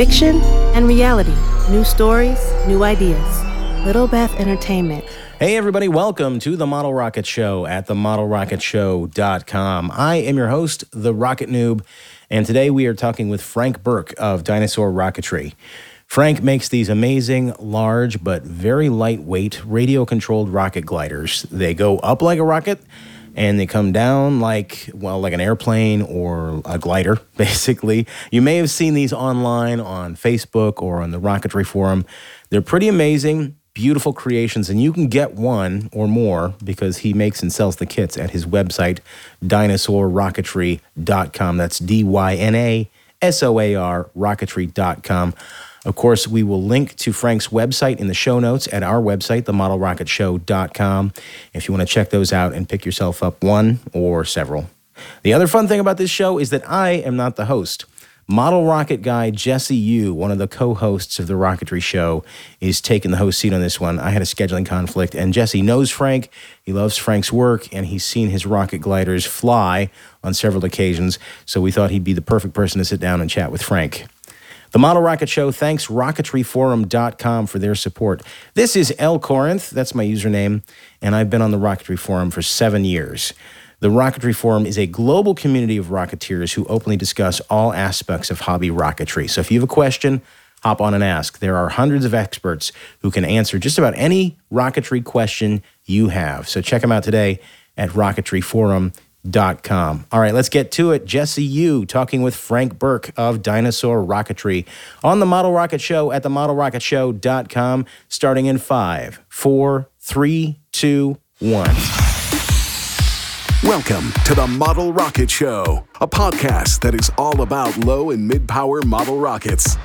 Fiction and reality. New stories, new ideas. Little Beth Entertainment. Hey, everybody, welcome to the Model Rocket Show at themodelrocketshow.com. I am your host, the Rocket Noob, and today we are talking with Frank Burke of Dyna Soar Rocketry. Frank makes these amazing, large, but very lightweight radio controlled rocket gliders. They go up like a rocket and they come down like, well, like an airplane or a glider, basically. You may have seen these online on Facebook or on the Rocketry Forum. They're pretty amazing beautiful creations, and you can get one or more because he makes and sells the kits at his website, dynasoarrocketry.com. That's D Y N A S O A R rocketry.com. Of course, we will link to Frank's website in the show notes at our website, themodelrocketshow.com, if you want to check those out and pick yourself up one or several. The other fun thing about this show is that I am not the host. Model rocket guy Jesse U, one of the co hosts of the Rocketry Show, is taking the host seat on this one. I had a scheduling conflict, and Jesse knows Frank. He loves Frank's work, and he's seen his rocket gliders fly on several occasions. So we thought he'd be the perfect person to sit down and chat with Frank. The Model Rocket Show thanks RocketryForum.com for their support. This is L Corinth, that's my username, and I've been on the Rocketry Forum for seven years. The Rocketry Forum is a global community of rocketeers who openly discuss all aspects of hobby rocketry. So if you have a question, hop on and ask. There are hundreds of experts who can answer just about any rocketry question you have. So check them out today at rocketryforum.com. All right, let's get to it. Jesse U talking with Frank Burke of Dyna Soar Rocketry on the Model Rocket Show at themodelrocketshow.com, starting in five, four, three, two, one. Welcome to the Model Rocket Show, a podcast that is all about low and mid power model rockets,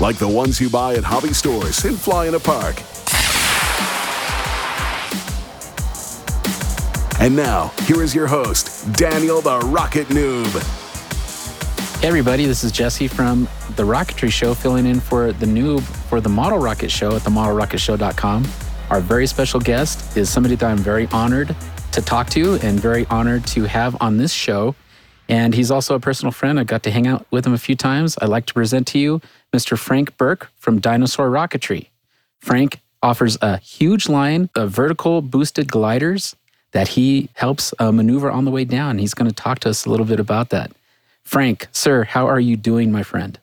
like the ones you buy at hobby stores and fly in a park. And now, here is your host, Daniel the Rocket Noob. Hey, everybody, this is Jesse from the Rocketry Show, filling in for the noob for the Model Rocket Show at themodelrocketshow.com. Our very special guest is somebody that I'm very honored to talk to and very honored to have on this show. And he's also a personal friend. I got to hang out with him a few times. I'd like to present to you Mr. Frank Burke from Dyna Soar Rocketry. Frank offers a huge line of vertical boosted gliders that he helps uh, maneuver on the way down. He's going to talk to us a little bit about that. Frank, sir, how are you doing, my friend?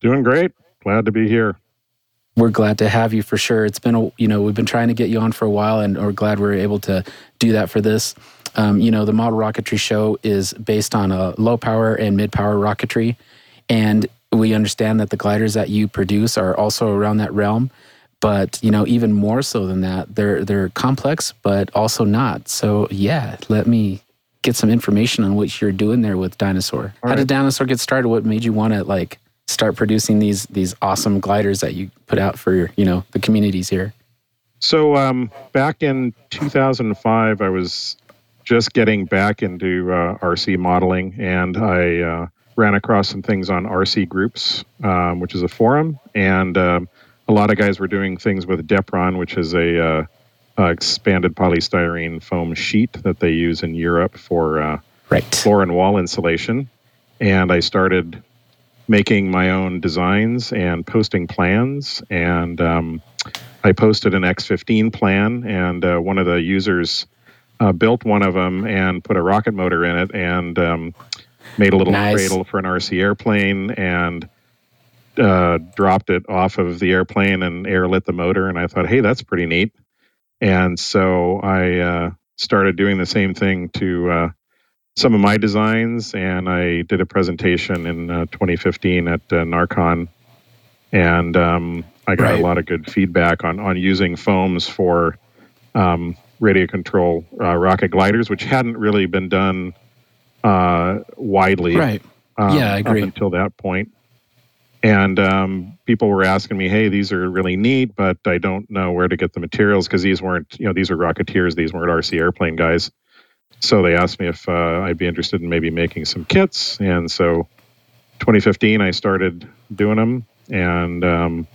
Doing great. Glad to be here we're glad to have you for sure. It's been a, you know, we've been trying to get you on for a while and we're glad we're able to do that for this. Um, you know, the Model Rocketry Show is based on a low power and mid power rocketry. And we understand that the gliders that you produce are also around that realm. But, you know, even more so than that, they're, they're complex, but also not. So, yeah, let me get some information on what you're doing there with Dyna Soar. How did Dyna Soar get started? What made you want to like start producing these these awesome gliders that you put out for you know the communities here? So um, back in 2005, I was just getting back into uh, RC modeling, and I uh, ran across some things on RC Groups, um, which is a forum, and um, a lot of guys were doing things with Depron, which is a uh, uh expanded polystyrene foam sheet that they use in Europe for uh, right. floor and wall insulation. And I started making my own designs and posting plans. And um, I posted an X15 plan, and uh, one of the users uh, built one of them and put a rocket motor in it and um, made a little nice. cradle for an RC airplane and uh, dropped it off of the airplane and air lit the motor. And I thought, hey, that's pretty neat. And so I uh, started doing the same thing to uh, some of my designs, and I did a presentation in uh, 2015 at uh, Narcon, and um, I got right. a lot of good feedback on on using foams for um, radio control uh, rocket gliders, which hadn't really been done uh, widely. Right. Um, yeah, I agree. Until that point. And um, people were asking me, "Hey, these are really neat, but I don't know where to get the materials because these weren't, you know, these are Rocketeers. These weren't RC airplane guys." so they asked me if uh, I'd be interested in maybe making some kits, and so 2015 I started doing them, and um,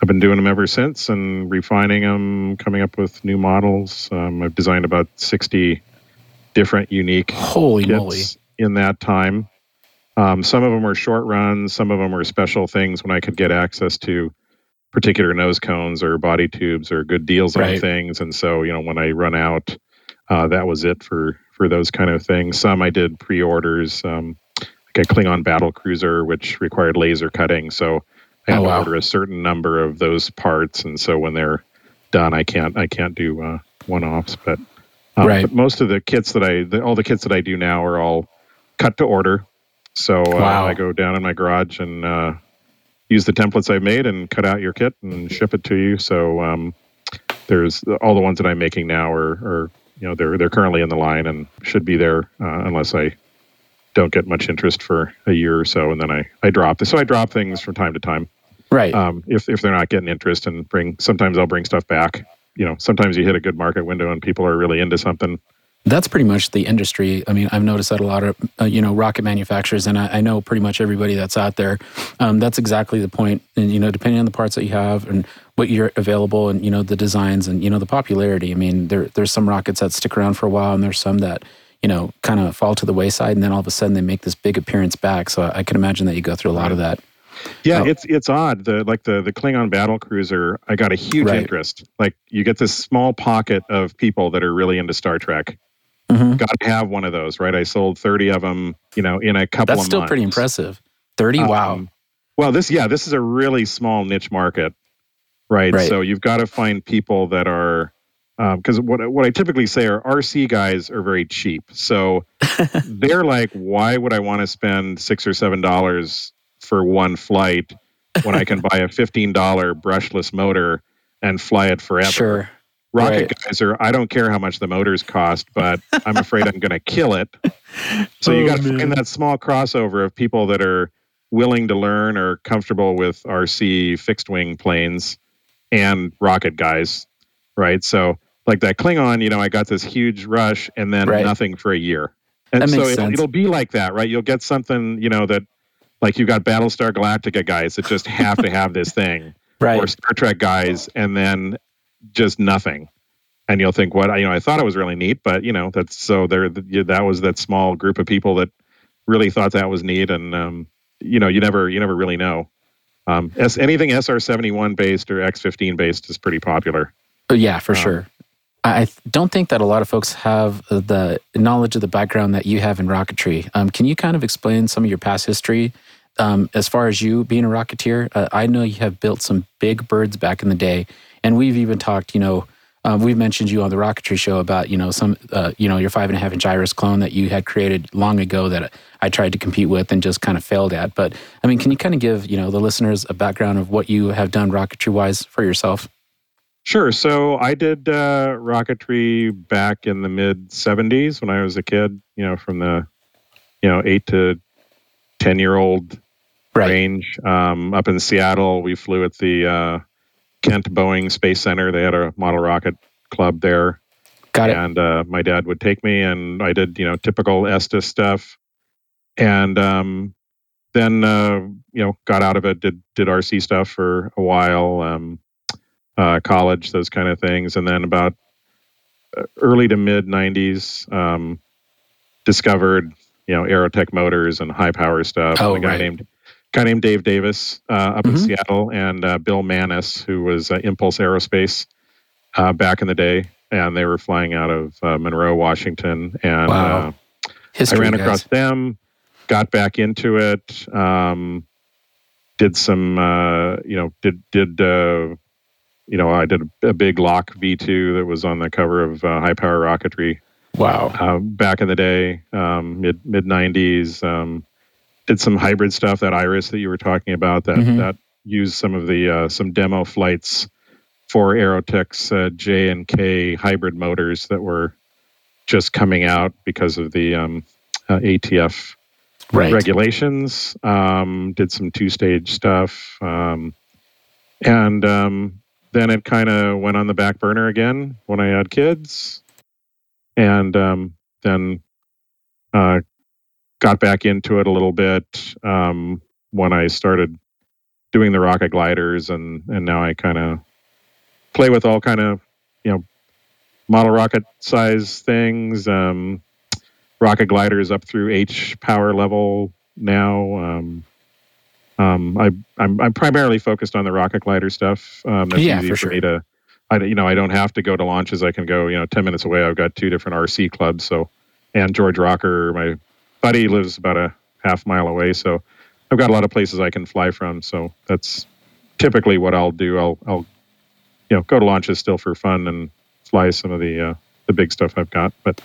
I've been doing them ever since, and refining them, coming up with new models. Um, I've designed about 60 different unique Holy kits moly. in that time. Um, some of them were short runs, some of them were special things when I could get access to particular nose cones or body tubes or good deals Right. on things. And so, you know, when I run out, uh, that was it for for those kind of things. Some I did pre-orders, um, like a Klingon battle cruiser, which required laser cutting. So I had Oh, to wow. order a certain number of those parts, and so when they're done, I can't I can't do uh, one-offs. But, um, Right. but most of the kits that I the, all the kits that I do now are all cut to order. So uh, I go down in my garage and uh, use the templates I've made and cut out your kit and ship it to you. So um, there's all the ones that I'm making now are, are you know they're they're currently in the line and should be there uh, unless I don't get much interest for a year or so, and then I I drop. This. So I drop things from time to time Right. um, if if they're not getting interest and bring. Sometimes I'll bring stuff back. You know, sometimes you hit a good market window and people are really into something. That's pretty much the industry. I mean, I've noticed that a lot of uh, you know rocket manufacturers, and I, I know pretty much everybody that's out there. Um, that's exactly the point. And you know, depending on the parts that you have and what you're available, and you know the designs and you know the popularity. I mean, there there's some rockets that stick around for a while, and there's some that you know kind of fall to the wayside, and then all of a sudden they make this big appearance back. So I can imagine that you go through a lot of that. Yeah, Oh. it's it's odd. The like the the Klingon battle cruiser, I got a huge Right. interest. Like you get this small pocket of people that are really into Star Trek. Mhm. Got to have one of those, right? I sold thirty of them, you know, in a couple That's of still months. pretty impressive. Thirty. wow. Um, well, this yeah, this is a really small niche market, right? Right. So you've got to find people that are because what what I typically say are RC guys are very cheap. So they're like, why would I want to spend six or seven dollars for one flight when I can buy a fifteen dollar brushless motor and fly it forever? Sure. Rocket Right. guys are I don't care how much the motors cost, but I'm afraid I'm going to kill it. So you Oh, got to find that small crossover of people that are willing to learn or comfortable with RC fixed wing planes and rocket guys, right? So like that Klingon, you know, I got this huge rush and then Right. nothing for a year. And That so it'll, it'll be like that, right? You'll get something, you know, that like you've got Battlestar Galactica guys that just have to have this thing Right. or Star Trek guys, and then just nothing. And you'll think, what? You know, I thought it was really neat, but you know, that's so there. That was that small group of people that really thought that was neat, and um, you know, you never, you never really know. Um, S, anything SR seventy one based or X fifteen based is pretty popular. Oh, yeah, for Um, sure. I don't think that a lot of folks have the knowledge of the background that you have in rocketry. Um, can you kind of explain some of your past history um, as far as you being a rocketeer? Uh, I know you have built some big birds back in the day, and we've even talked. You know, um, we've mentioned you on the rocketry show about you know some uh, you know your five and a half inch iris clone that you had created long ago that I tried to compete with and just kind of failed at. But I mean, can you kind of give you know the listeners a background of what you have done rocketry wise for yourself? Sure. So I did uh, rocketry back in the mid 70s when I was a kid, you know, from the, you know, eight to 10 year old Right. range. Um, up in Seattle, we flew at the uh, Kent Boeing Space Center. They had a model rocket club there. Got it. And uh, my dad would take me, and I did, you know, typical Estes stuff. And um, then, uh, you know, got out of it, did, did RC stuff for a while. Um, uh, college, those kind of things, and then about uh, early to mid '90s, um, discovered you know Aerotech motors and high power stuff. Oh, a guy right. named guy named Dave Davis uh, up in Mhm. Seattle, and uh, Bill Manis, who was uh, Impulse Aerospace uh, back in the day, and they were flying out of uh, Monroe, Washington, and Wow. uh, History, I ran guys. across them, got back into it, um, did some, uh, you know, did did uh, you know, I did a, a big lock V2 that was on the cover of uh, High Power Rocketry Wow. back in the day, um, mid mid '90s. Um, did some hybrid stuff. That Iris that you were talking about that Mhm. that used some of the uh, some demo flights for Aerotech's uh, J and K hybrid motors that were just coming out because of the um, uh, ATF Right. regulations. Um, did some two stage stuff, um, and um, then it kind of went on the back burner again when I had kids, and um, then uh, got back into it a little bit um, when I started doing the rocket gliders, and and now I kind of play with all kind of you know model rocket size things. Um, rocket gliders up through H power level, now. Um, um, I, I'm I'm primarily focused on the rocket glider stuff. Um, that's Yeah, easy for sure. me to. I you know I don't have to go to launches. I can go you know ten minutes away. I've got two different RC clubs. So, and George Rocker, my buddy, lives about a half mile away. So, I've got a lot of places I can fly from. So that's typically what I'll do. I'll I'll you know go to launches still for fun and fly some of the uh, the big stuff I've got. But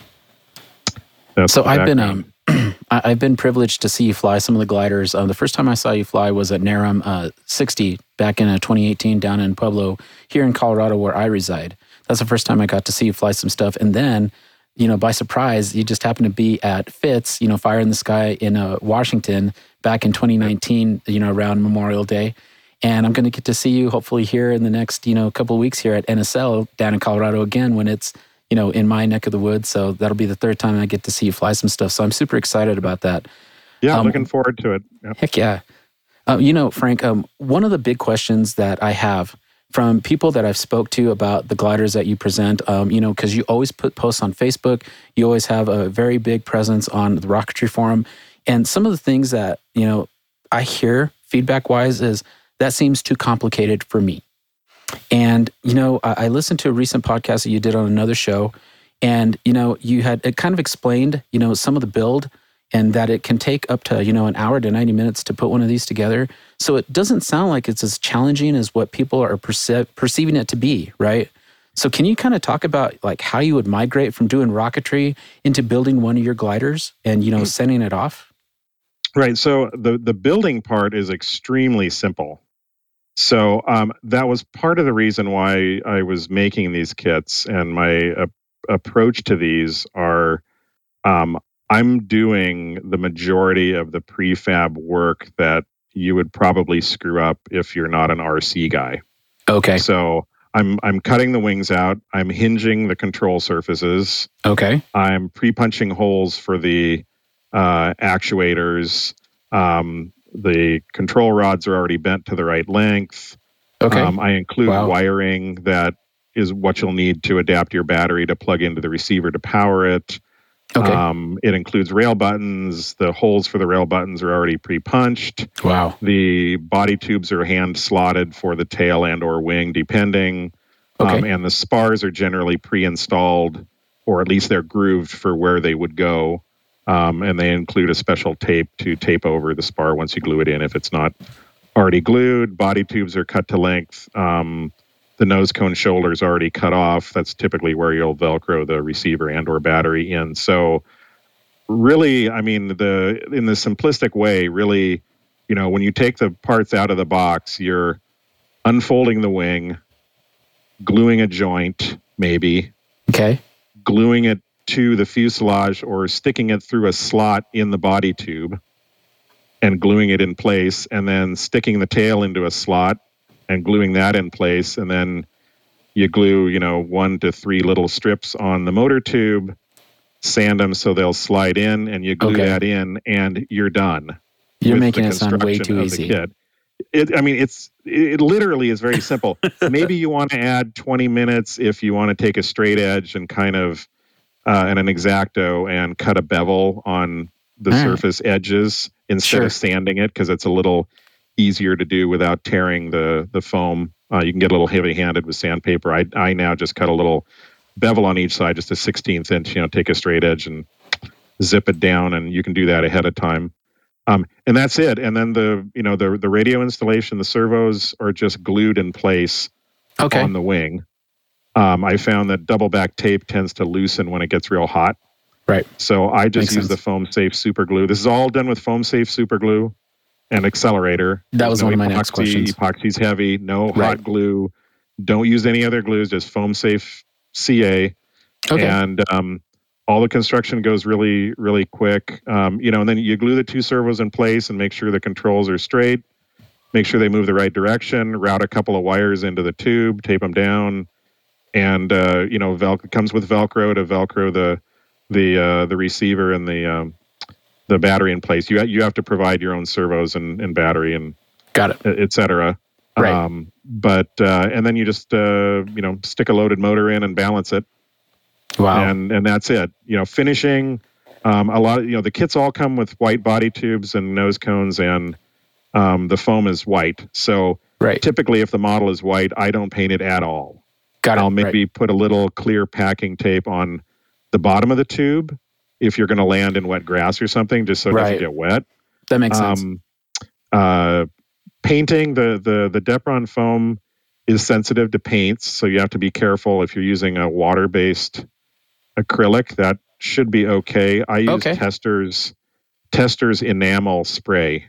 that's So I've been um, I've been privileged to see you fly some of the gliders. Um, the first time I saw you fly was at NARAM uh, 60 back in uh, 2018 down in Pueblo, here in Colorado, where I reside. That's the first time I got to see you fly some stuff. And then, you know, by surprise, you just happened to be at FITS, you know, Fire in the Sky in uh, Washington back in 2019, you know, around Memorial Day. And I'm going to get to see you hopefully here in the next, you know, couple of weeks here at NSL down in Colorado again when it's, you know, in my neck of the woods. So that'll be the third time I get to see you fly some stuff. So I'm super excited about that. yeah, um, looking forward to it. Yeah. Heck yeah. Uh, you know, Frank, um, one of the big questions that I have from people that I've spoke to about the gliders that you present, um, you know, because you always put posts on Facebook, you always have a very big presence on the Rocketry Forum, and some of the things that you know I hear feedback wise is that seems too complicated for me. And you know, I, I listened to a recent podcast that you did on another show, and you know, you had it kind of explained, you know, some of the build and that it can take up to you know an hour to 90 minutes to put one of these together so it doesn't sound like it's as challenging as what people are perce- perceiving it to be right so can you kind of talk about like how you would migrate from doing rocketry into building one of your gliders and you know sending it off Right. So the the building part is extremely simple. So um, that was part of the reason why I was making these kits, and my uh, approach to these are, um, I'm doing the majority of the prefab work that you would probably screw up if you're not an RC guy. okay So I'm I'm cutting the wings out. I'm hinging the control surfaces. okay I'm pre-punching holes for the uh, actuators. Um, the control rods are already bent to the right length. okay Um, I include Wow. wiring that is what you'll need to adapt your battery to plug into the receiver to power it. Okay Um, it includes rail buttons. The holes for the rail buttons are already pre-punched. wow The body tubes are hand slotted for the tail and or wing, depending. Okay. Um, and the spars are generally pre-installed, or at least they're grooved for where they would go. Um, and they include a special tape to tape over the spar once you glue it in if it's not already glued. Body tubes are cut to length. Um, the nose cone shoulder is already cut off. That's typically where you'll Velcro the receiver and or battery in. So really, I mean, the in the simplistic way, really, you know, when you take the parts out of the box, you're unfolding the wing, gluing a joint, maybe, okay gluing it to the fuselage or sticking it through a slot in the body tube and gluing it in place and then sticking the tail into a slot and gluing that in place and then you glue you know one to three little strips on the motor tube sand them so they'll slide in and you glue Okay. that in and you're done you're making it sound way too easy. It, I mean, it's it literally is very simple. Maybe you want to add 20 minutes if you want to take a straight edge and kind of uh, and an exacto and cut a bevel on the All right. surface edges instead Sure. of sanding it because it's a little easier to do without tearing the the foam. Uh, you can get a little heavy-handed with sandpaper. I I now just cut a little bevel on each side, just a 16th inch. You know, take a straight edge and zip it down, and you can do that ahead of time. Um, and that's it. And then the you know the the radio installation, the servos are just glued in place okay on the wing. Um, I found that double back tape tends to loosen when it gets real hot. right So I just Makes use the foam safe super glue. This is all done with foam safe super glue and accelerator. That was no one of my next questions. Epoxy's heavy, no Right. hot glue. Don't use any other glues, just foam safe CA. okay And um, all the construction goes really, really quick. Um, you know, and then you glue the two servos in place and make sure the controls are straight. Make sure they move the right direction. Route a couple of wires into the tube, tape them down, and uh, you know, Vel- comes with Velcro to Velcro the the uh, the receiver and the um, the battery in place. You you have to provide your own servos and, and battery and got it et cetera. Right. Um, but uh, and then you just uh, you know stick a loaded motor in and balance it wow and and that's it. You know, finishing Um, a lot of you know the kits all come with white body tubes and nose cones, and um, the foam is white. So Right. typically, if the model is white, I don't paint it at all. Got it. I'll maybe Right. put a little clear packing tape on the bottom of the tube if you're going to land in wet grass or something, just so it Right. doesn't get wet. That makes sense. Um, uh, painting the the the Depron foam is sensitive to paints, so you have to be careful if you're using a water based acrylic. That should be okay. I use Okay. Testors Testors enamel spray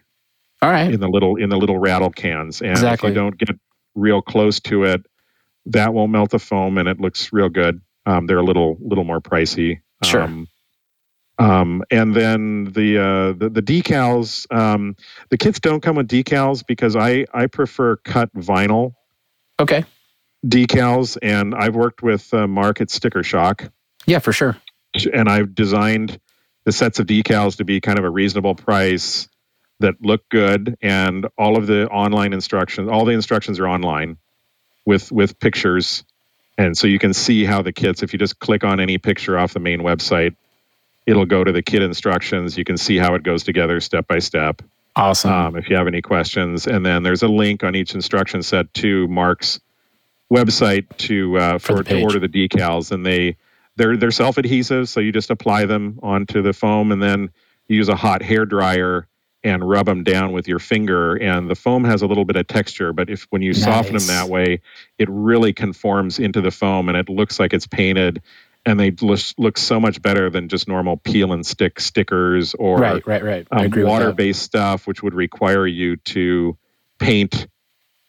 All right. in the little in the little rattle cans, and Exactly. if you don't get real close to it, that won't melt the foam, and it looks real good. Um, they're a little little more pricey. Sure. Um, um, and then the, uh, the the decals, um, the kits don't come with decals because I I prefer cut vinyl Okay. decals, and I've worked with uh, Mark at Sticker Shock, Yeah, for sure. and I've designed the sets of decals to be kind of a reasonable price that look good, and all of the online instructions, all the instructions are online with with pictures, and so you can see how the kits. If you just click on any picture off the main website, it'll go to the kit instructions. You can see how it goes together step by step Awesome. um, if you have any questions. And then there's a link on each instruction set to Mark's website to uh, For for, to order the decals, and they they're they're self adhesive, so you just apply them onto the foam, and then you use a hot hair dryer and rub them down with your finger. And the foam has a little bit of texture, but if when you soften them that way, it really conforms into the foam, and it looks like it's painted. And they look, so much better than just normal peel and stick stickers or right, right, right. Um, agree with that. water-based stuff, which would require you to paint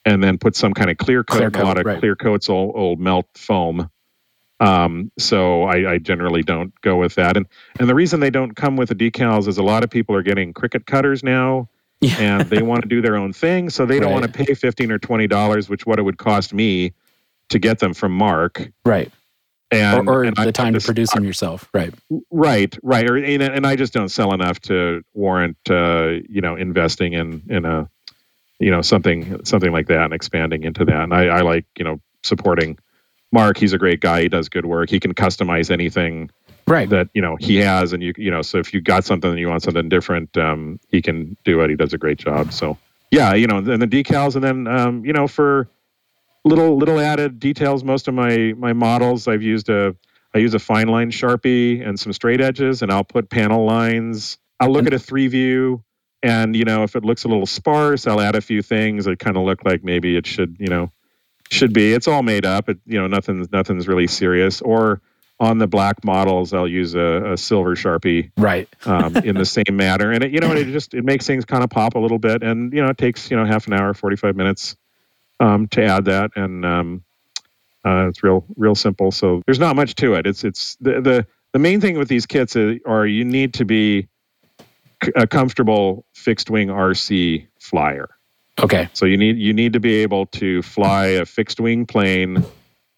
and then put some kind of clear coat. Clear and a lot of right. clear coats will, will melt foam. Um, so I, I generally don't go with that. And and the reason they don't come with the decals is a lot of people are getting Cricut cutters now, Yeah. and they want to do their own thing, so they don't Right. want to pay fifteen or twenty dollars, which what it would cost me to get them from Mark. Right. And or or and I the time to produce them yourself. Right. Right, right, or, and, and I just don't sell enough to warrant, uh, you know, investing in in a, you know, something something like that and expanding into that. And I, I like, you know, supporting Mark. He's a great guy. He does good work. He can customize anything Right. that you know he has, and you you know, so if you got something and you want something different, um, he can do it. He does a great job. So yeah, you know, and the decals, and then um, you know, for little little added details, most of my my models, I've used a I use a fine line sharpie and some straight edges, and I'll put panel lines. I'll look at a three view, and you know, if it looks a little sparse, I'll add a few things that kind of look like maybe it should, you know, should be. It's all made up. It, you know, nothing's nothing's really serious. Or on the black models, I'll use a, a silver sharpie Right. um, in the same manner, and it, you know, it just it makes things kind of pop a little bit, and you know, it takes you know half an hour, forty five minutes um, to add that, and um, uh, it's real real simple. So there's not much to it. It's it's the the the main thing with these kits is, are you need to be c- a comfortable fixed wing RC flyer. Okay. So you need you need to be able to fly a fixed wing plane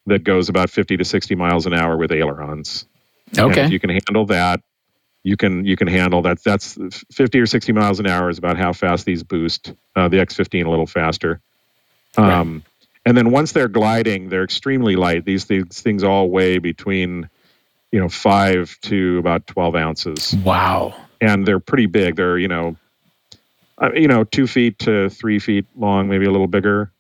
that goes about 50 to 60 miles an hour with ailerons. Okay. if you can handle that, you can you can handle that. That's 50 or 60 miles an hour is about how fast these boost. Uh, the X15 a little faster. Um, And then once they're gliding, they're extremely light. These these things all weigh between you know five to about 12 ounces Wow. and they're pretty big. They're you know, uh, you know, two feet to three feet long, maybe a little bigger,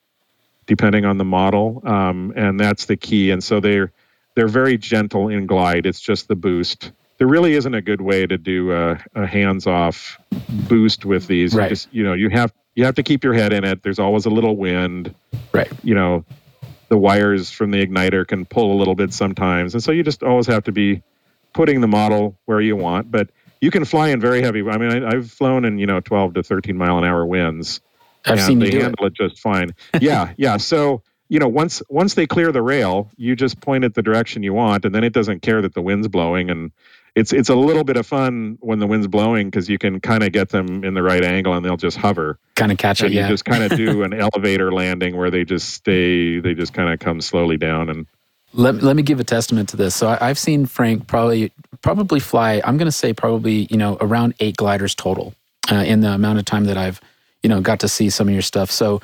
depending on the model. Um, and that's the key. And so they're they're very gentle in glide. It's just the boost. There really isn't a good way to do a, a hands-off boost with these. You Right. just you know you have you have to keep your head in it. There's always a little wind. Right. You know, the wires from the igniter can pull a little bit sometimes, and so you just always have to be putting the model where you want. But you can fly in very heavy. I mean, I, I've flown in you know 12 to 13 mile an hour winds. I've seen you do it. handle it. just fine. yeah, yeah. So you know, once once they clear the rail, you just point it the direction you want, and then it doesn't care that the wind's blowing. And it's it's a little bit of fun when the wind's blowing because you can kind of get them in the right angle, and they'll just hover. Kind of catch it. and Yeah. you just kind of do an elevator landing where they just stay. They just kind of come slowly down and. Let, let me give a testament to this. So I, I've seen Frank probably probably fly. I'm going to say probably you know around eight gliders total uh, in the amount of time that I've you know got to see some of your stuff. So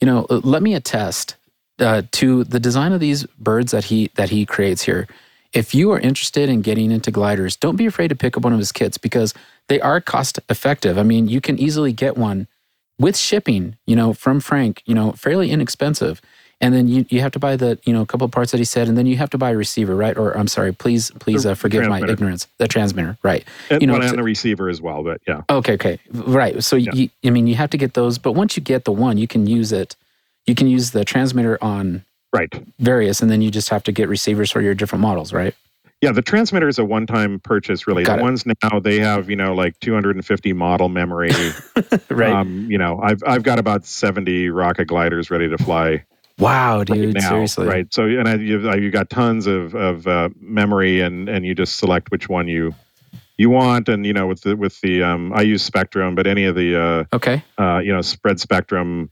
you know let me attest uh, to the design of these birds that he that he creates here. If you are interested in getting into gliders, don't be afraid to pick up one of his kits because they are cost effective. I mean, you can easily get one with shipping, you know, from Frank, you know, fairly inexpensive. And then you, you have to buy the, you know, a couple of parts that he said, and then you have to buy a receiver, right? Or I'm sorry, please, please uh, forgive my ignorance. The transmitter, right? And, you know, and the receiver as well, but yeah. Okay, okay, right. So Yeah. you, I mean, you have to get those, but once you get the one, you can use it. You can use the transmitter on Right. various, and then you just have to get receivers for your different models, right? Yeah, the transmitter is a one-time purchase. Really, Got the it. ones now they have you know like 250 model memory. Right. Um, you know, I've I've got about 70 rocket gliders ready to fly wow, right dude, now. seriously. Right. So and I, you've you got tons of of uh, memory, and and you just select which one you you want, and you know with the with the um, I use Spektrum, but any of the uh, Okay. uh, you know spread spectrum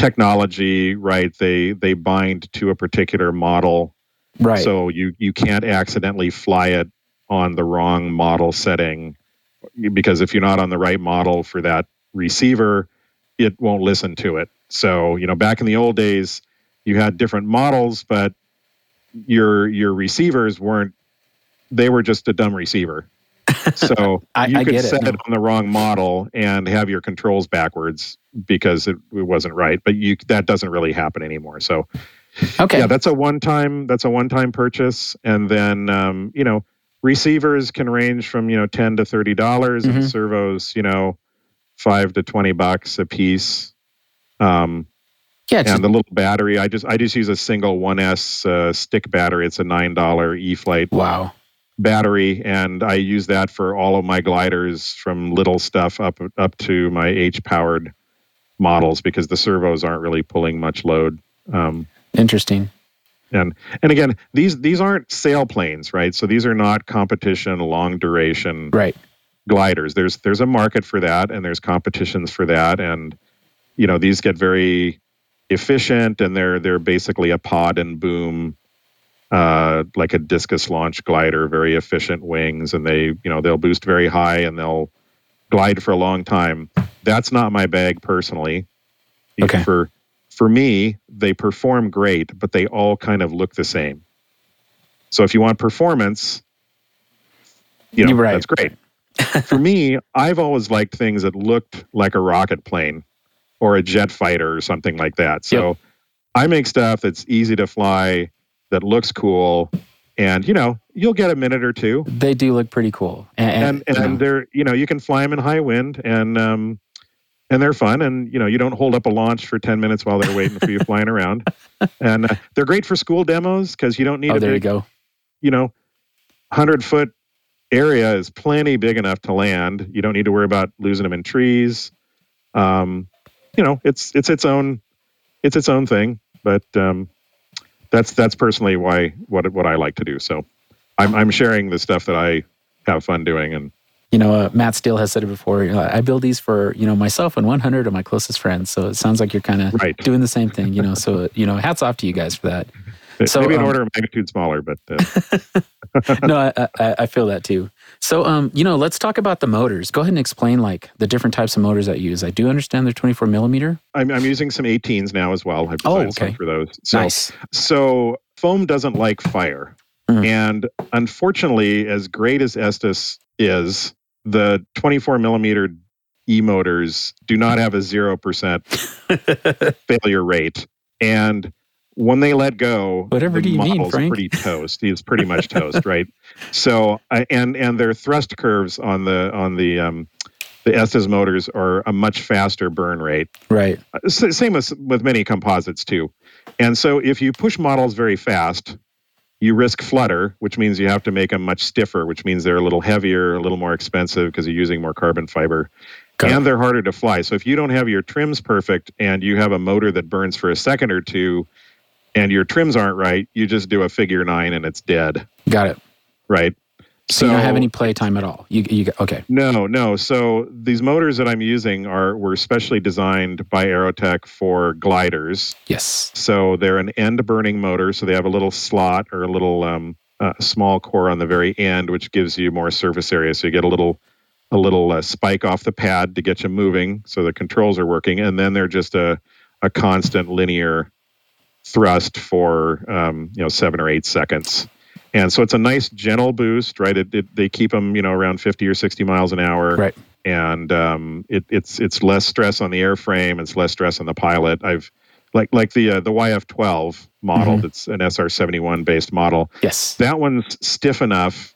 technology, right? They they bind to a particular model. Right. So you you can't accidentally fly it on the wrong model setting because if you're not on the right model for that receiver, it won't listen to it. So, you know, back in the old days, you had different models, but your your receivers weren't they were just a dumb receiver. So I- you I could it, set it no. on the wrong model and have your controls backwards because it, it wasn't right. But you that doesn't really happen anymore. So okay. yeah, that's a one time that's a one time purchase, and then um, you know receivers can range from you know ten to thirty dollars, and Mhm. servos you know five to twenty bucks a piece. Um, yeah. And the little battery, I just I just use a single 1S uh, stick battery. It's a nine dollar E Flight wow. Battery, and I use that for all of my gliders from little stuff up up to my H powered models because the servos aren't really pulling much load. Um, Interesting. and and again these these aren't sailplanes right so these are not competition long duration Right. gliders there's there's a market for that and there's competitions for that and you know these get very efficient and they're they're basically a pod and boom uh, like a discus launch glider very efficient wings and they you know they'll boost very high and they'll glide for a long time that's not my bag personally Okay. for for me they perform great but they all kind of look the same so if you want performance you know right. that's great for me i've always liked things that looked like a rocket plane or a jet fighter or something like that so Yep. i make stuff that's easy to fly that looks cool. And you know you'll get a minute or two. They do look pretty cool. And, and and, you they're you know you can fly them in high wind and um and they're fun. And you know you don't hold up a launch for 10 minutes while they're waiting for you flying around. And uh, they're great for school demos because you don't need oh, a there you big go. you know 100 foot area is plenty big enough to land. You don't need to worry about losing them in trees. Um you know it's it's its own it's its own thing. But um that's that's personally why what what i like to do so i'm i'm sharing the stuff that i have fun doing and You know, uh, Matt Steele has said it before. uh, I build these for you know myself and 100 of my closest friends. So it sounds like you're kind of Right. doing the same thing. You know, so you know, hats off to you guys for that. So, maybe an um, order of magnitude smaller, but uh, no, I, I, I feel that too. So, um, you know, let's talk about the motors. Go ahead and explain like the different types of motors that you use. I do understand they're 24 millimeter. I'm, I'm using some 18s now as well. I've Oh, designed some okay. for those. So, nice. so foam doesn't like fire, Mm. and unfortunately, as great as Estes is, the 24 millimeter e motors do not have a zero percent failure rate, and when they let go, Whatever do you mean, Frank? pretty toast. He's pretty much toast, right? So, I and and their thrust curves on the on the um, the Estes motors are a much faster burn rate. Right. Uh, Same as with many composites too. And so, if you push models very fast, you risk flutter, which means you have to make them much stiffer, which means they're a little heavier, a little more expensive because you're using more carbon fiber, Got it. and they're harder to fly. So if you don't have your trims perfect and you have a motor that burns for a second or two, and your trims aren't right, you just do a figure nine and it's dead, Got it. right? So, you don't have any play time at all. You, you okay. No, no. So these motors that I'm using are were specially designed by Aerotech for gliders. Yes. So they're an end burning motor. So they have a little slot or a little um, uh, small core on the very end, which gives you more surface area. So you get a little a little uh, spike off the pad to get you moving, so the controls are working, and then they're just a a constant linear thrust for um, you know seven or eight seconds. and so it's a nice gentle boost, right? It, it, they keep them, you know, around 50 or 60 miles an hour, Right. and um, it, it's it's less stress on the airframe, it's less stress on the pilot. I've like like the uh, the YF12 model Mhm. that's an SR71 based model. Yes. That one's stiff enough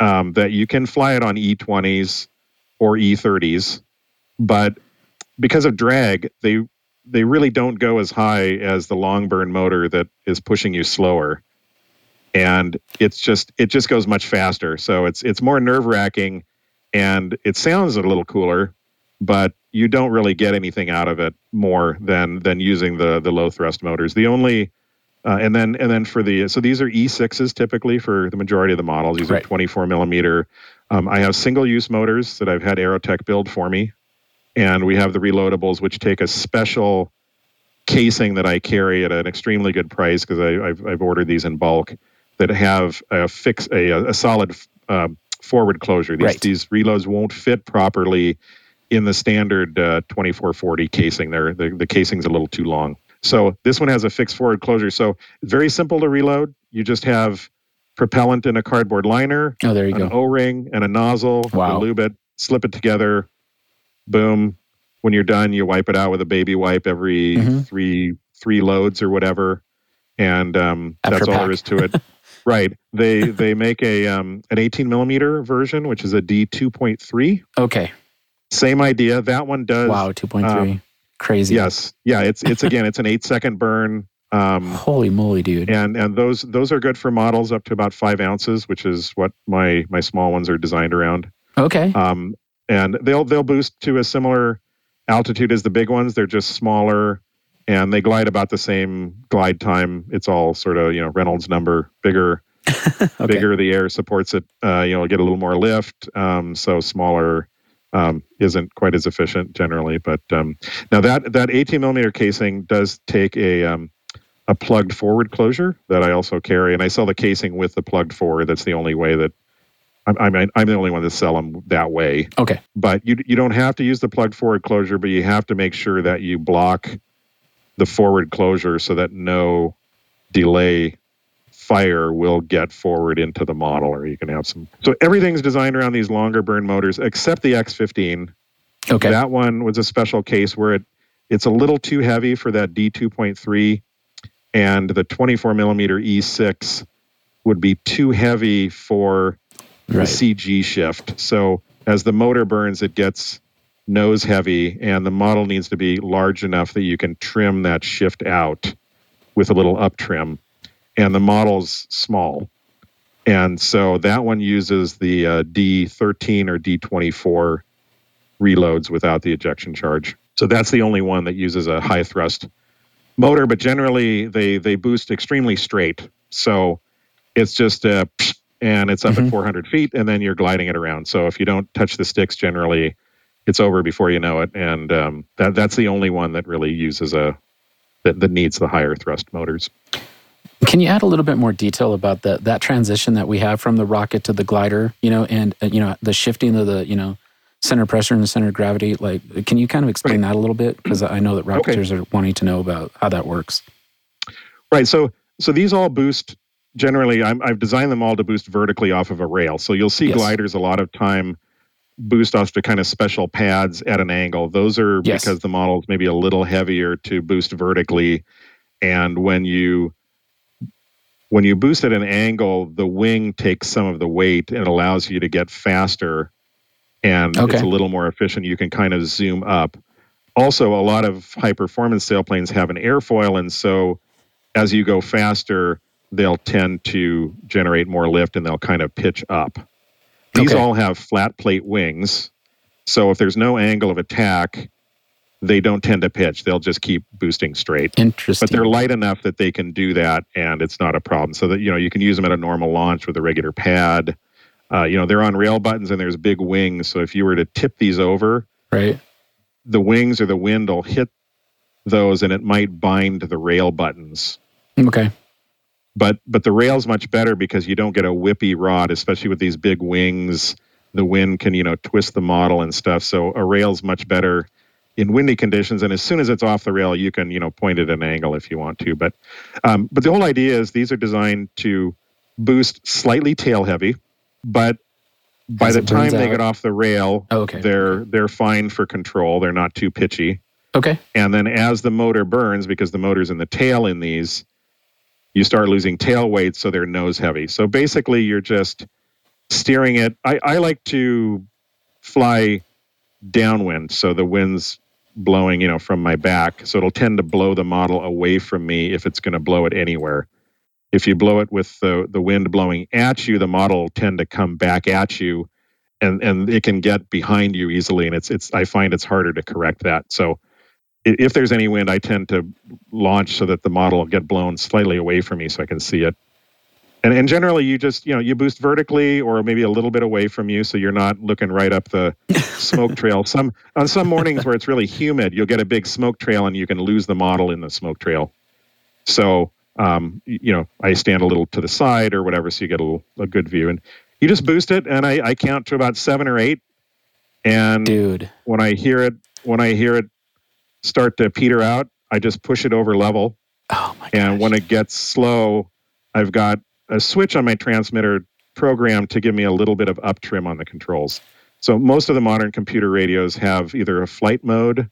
um, that you can fly it on E20s or E30s, but because of drag, they they really don't go as high as the long burn motor that is pushing you slower, and it's just it just goes much faster. So it's it's more nerve wracking, and it sounds a little cooler, but you don't really get anything out of it more than than using the the low thrust motors. The only uh, and then and then for the so these are E6s typically for the majority of the models. These Right. are 24 millimeter. Um, I have single use motors that I've had Aerotech build for me, and we have the reloadables, which take a special casing that I carry at an extremely good price because I've I've ordered these in bulk that have a fix a a solid um, forward closure. These Right. these reloads won't fit properly in the standard uh, 2440 casing. There the, the casing's a little too long. So this one has a fixed forward closure. So very simple to reload. You just have propellant in a cardboard liner, Oh, there you an go. O-ring, and a nozzle. Wow. You lube it, slip it together. Boom. When you're done, you wipe it out with a baby wipe every Mhm. three three loads or whatever, and um, that's all there is to it. right. They they make a um, an 18 millimeter version, which is a D 2.3. Okay. Same idea. That one does. Wow. 2.3. um, Crazy. Yes. Yeah. It's it's again. It's an eight second burn. Um, Holy moly, dude. and and those those are good for models up to about five ounces, which is what my my small ones are designed around. Okay. Um, and they'll they'll boost to a similar altitude as the big ones. They're just smaller, and they glide about the same glide time. It's all sort of you know Reynolds number, bigger, Okay. bigger the air supports it. Uh, you know, get a little more lift. Um, so smaller um, isn't quite as efficient generally. But um, now that that 18 millimeter casing does take a um, a plugged forward closure that I also carry, and I sell the casing with the plugged forward. That's the only way that I'm I'm, I'm the only one to sell them that way Okay. but you you don't have to use the plugged forward closure, but you have to make sure that you block the forward closure so that no delay fire will get forward into the model, or you can have some. So everything's designed around these longer burn motors, except the X15. Okay. That one was a special case where it it's a little too heavy for that D2.3, and the 24 millimeter E6 would be too heavy for the right. CG shift. So as the motor burns, it gets nose heavy, and the model needs to be large enough that you can trim that shift out with a little up trim. And the model's small. And so that one uses the uh, D13 or D24 reloads without the ejection charge. So that's the only one that uses a high thrust motor, but generally they they boost extremely straight. So it's just a and it's up Mhm. at 400 feet, and then you're gliding it around. So if you don't touch the sticks, generally, it's over before you know it. And um, that that's the only one that really uses a that, that needs the higher thrust motors. Can you add a little bit more detail about that that transition that we have from the rocket to the glider? You know, and uh, you know the shifting of the you know center pressure and the center of gravity. Like, can you kind of explain that a little bit? Because I know that Okay. rocketeers are wanting to know about how that works. Right. So so these all boost. Generally, I'm, I've designed them all to boost vertically off of a rail. So you'll see Yes. gliders a lot of time boost off to kind of special pads at an angle. Those are Yes. because the model's maybe a little heavier to boost vertically, and when you when you boost at an angle, the wing takes some of the weight and allows you to get faster, and Okay. it's a little more efficient. You can kind of zoom up. Also, a lot of high performance sailplanes have an airfoil, and so as you go faster, they'll tend to generate more lift and they'll kind of pitch up. These Okay. all have flat plate wings, so if there's no angle of attack, they don't tend to pitch. They'll just keep boosting straight. Interesting. But they're light enough that they can do that, and it's not a problem. So that you know you can use them at a normal launch with a regular pad. Uh, you know they're on rail buttons and there's big wings. So if you were to tip these over, right. the wings or the wind will hit those, and it might bind the rail buttons Okay. But but the rail's much better because you don't get a whippy rod, especially with these big wings. The wind can you know twist the model and stuff. So a rail's much better in windy conditions. And as soon as it's off the rail, you can you know point it at an angle if you want to. But um, but the whole idea is these are designed to boost slightly tail heavy, but by As the time they out. get off the rail, Oh, okay. they're they're fine for control. They're not too pitchy. Okay. And then as the motor burns, because the motor's in the tail in these, you start losing tail weight, so they're nose heavy. So basically, you're just steering it. I, I like to fly downwind, so the wind's blowing, you know, from my back. So it'll tend to blow the model away from me if it's going to blow it anywhere. If you blow it with the, the wind blowing at you, the model will tend to come back at you and, and it can get behind you easily. And it's, it's, I find it's harder to correct that. So if there's any wind, I tend to launch so that the model will get blown slightly away from me so I can see it. And, and generally, you just you know you boost vertically or maybe a little bit away from you, so you're not looking right up the smoke trail. Some on some mornings where it's really humid, you'll get a big smoke trail, and you can lose the model in the smoke trail. So um, you know, I stand a little to the side or whatever, so you get a, little, a good view. And you just boost it, and I, I count to about seven or eight. And Dude. when I hear it, when I hear it start to peter out, I just push it over level. Oh my And gosh. when it gets slow, I've got a switch on my transmitter programmed to give me a little bit of up trim on the controls. So most of the modern computer radios have either a flight mode,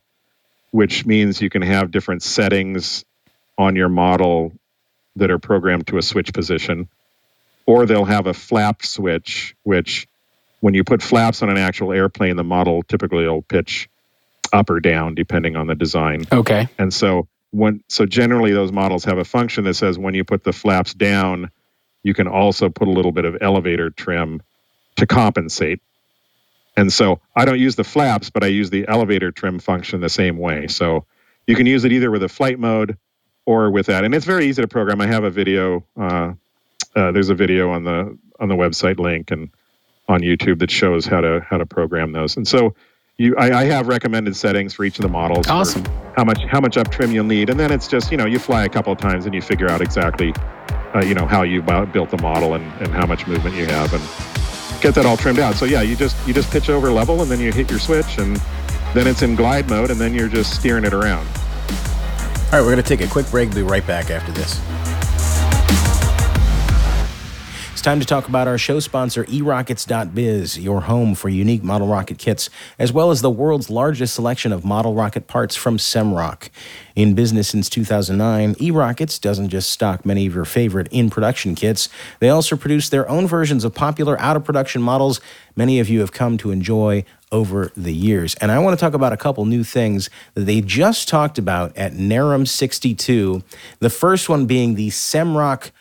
which means you can have different settings on your model that are programmed to a switch position, or they'll have a flap switch, which when you put flaps on an actual airplane, the model typically will pitch up or down depending on the design. Okay. And so when so generally those models have a function that says when you put the flaps down, you can also put a little bit of elevator trim to compensate. And so I don't use the flaps, but I use the elevator trim function the same way. So you can use it either with a flight mode or with that, and it's very easy to program. I have a video. Uh, uh, there's a video on the on the website link and on YouTube that shows how to how to program those. And so you, I, I have recommended settings for each of the models. Awesome. how much how much up trim you'll need, and then it's just you know you fly a couple of times and you figure out exactly uh, you know how you bu- built the model and, and how much movement you have and get that all trimmed out. So yeah, you just you just pitch over level and then you hit your switch and then it's in glide mode and then you're just steering it around. All right, we're going to take a quick break. Be right back after this. It's time to talk about our show sponsor, erockets.biz, your home for unique model rocket kits, as well as the world's largest selection of model rocket parts from Semroc. In business since 2009, eRockets doesn't just stock many of your favorite in production kits, they also produce their own versions of popular out of production models many of you have come to enjoy over the years. And I want to talk about a couple new things that they just talked about at NARAM 62. The first one being the Semroc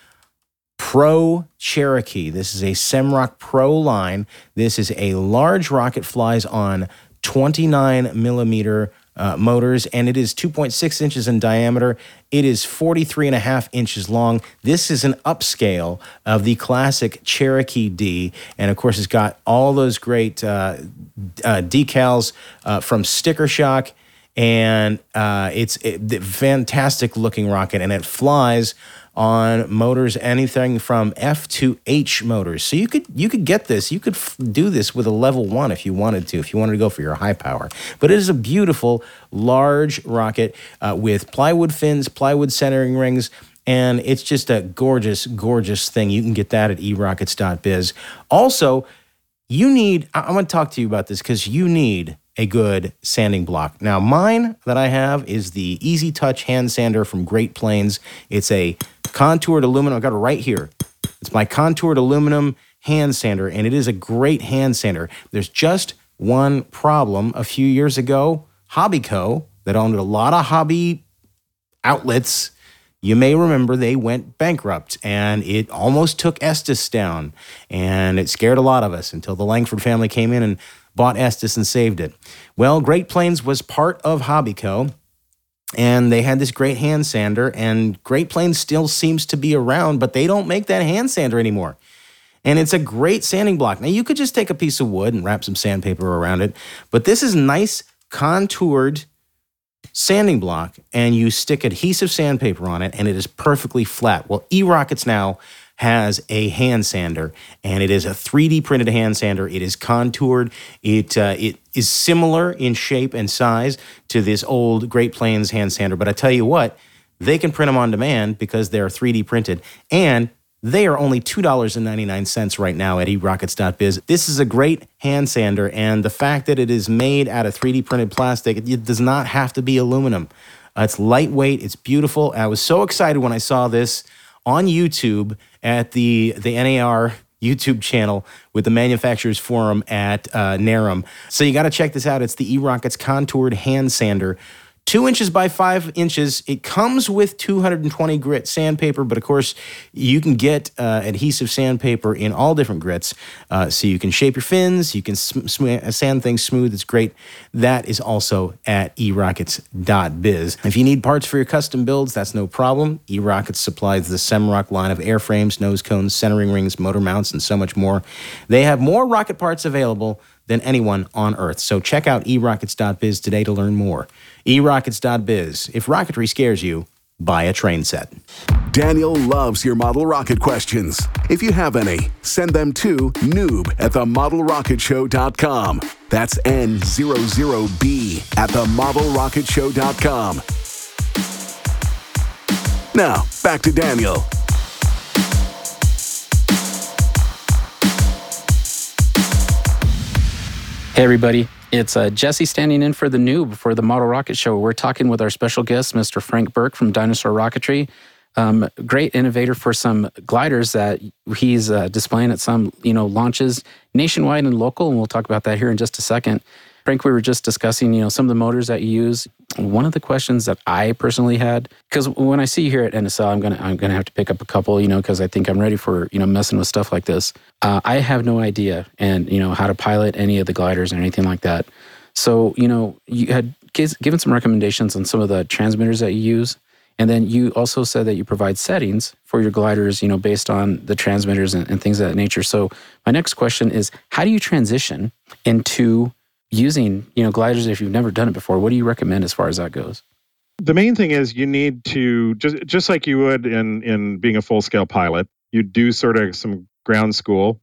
Pro Cherokee. This is a Semroc Pro line. This is a large rocket, flies on 29 millimeter uh, motors, and it is 2.6 inches in diameter. It is 43 and a half inches long. This is an upscale of the classic Cherokee D, and of course, it's got all those great uh, uh, decals uh, from Sticker Shock and uh, it's it, fantastic looking rocket, and it flies on motors anything from F to H motors. So you could you could get this, you could f- do this with a level one if you wanted to, if you wanted to go for your high power. But it is a beautiful large rocket uh, with plywood fins, plywood centering rings. And it's just a gorgeous, gorgeous thing. You can get that at erockets.biz. Also, you need I, I want to talk to you about this because you need a good sanding block now mine that i have is the easy touch hand sander from Great Planes it's a contoured aluminum I've got it right here it's my contoured aluminum hand sander and it is a great hand sander there's just one problem a few years ago Hobbico that owned a lot of hobby outlets you may remember they went bankrupt and it almost took Estes down. And it scared a lot of us until the Langford family came in and bought Estes and saved it. Well, Great Planes was part of Hobbico. And they had this great hand sander, and Great Planes still seems to be around, but they don't make that hand sander anymore. And it's a great sanding block. Now, you could just take a piece of wood and wrap some sandpaper around it, but this is nice, contoured sanding block and you stick adhesive sandpaper on it and it is perfectly flat. Well, e-rockets now has a hand sander and it is a 3D printed hand sander. It is contoured. It uh, it is similar in shape and size to this old Great Planes hand sander, but I tell you what, they can print them on demand because they're 3D printed and They are only $2.99 right now at erockets.biz. This is a great hand sander, and the fact that it is made out of 3D printed plastic, it does not have to be aluminum. Uh, it's lightweight, it's beautiful. I was so excited when I saw this on YouTube at the, the NAR YouTube channel with the manufacturers forum at uh, NARAM. So you got to check this out. It's the E Rockets contoured hand sander two inches by five inches. It comes with 220 grit sandpaper, but of course, you can get uh, adhesive sandpaper in all different grits. Uh, so you can shape your fins, you can sm- sm- sand things smooth. It's great. That is also at erockets.biz. If you need parts for your custom builds, that's no problem. eRockets supplies the Semroc line of airframes, nose cones, centering rings, motor mounts, and so much more. They have more rocket parts available than anyone on Earth. So check out erockets.biz today to learn more erockets.biz. If rocketry scares you, buy a train set. Daniel loves your model rocket questions. If you have any, send them to noob at themodelrocketshow.com. That's N00B at themodelrocketshow.com. Now, back to Daniel. Hey, everybody. It's uh, Jesse standing in for the noob for the Model Rocket Show. We're talking with our special guest, Mr. Frank Burke from Dyna Soar Rocketry. Um, great innovator for some gliders that he's uh, displaying at some you know launches nationwide and local, and we'll talk about that here in just a second. Frank, we were just discussing, you know, some of the motors that you use. One of the questions that I personally had, because when I see you here at NSL, I'm gonna I'm gonna have to pick up a couple, you know, because I think I'm ready for you know messing with stuff like this. Uh, I have no idea, and you know how to pilot any of the gliders or anything like that. So you know, you had given some recommendations on some of the transmitters that you use. And then you also said that you provide settings for your gliders, you know, based on the transmitters and, and things of that nature. So my next question is, how do you transition into using you know gliders if you've never done it before what do you recommend as far as that goes? The main thing is you need to just just like you would in in being a full scale pilot you do sort of some ground school.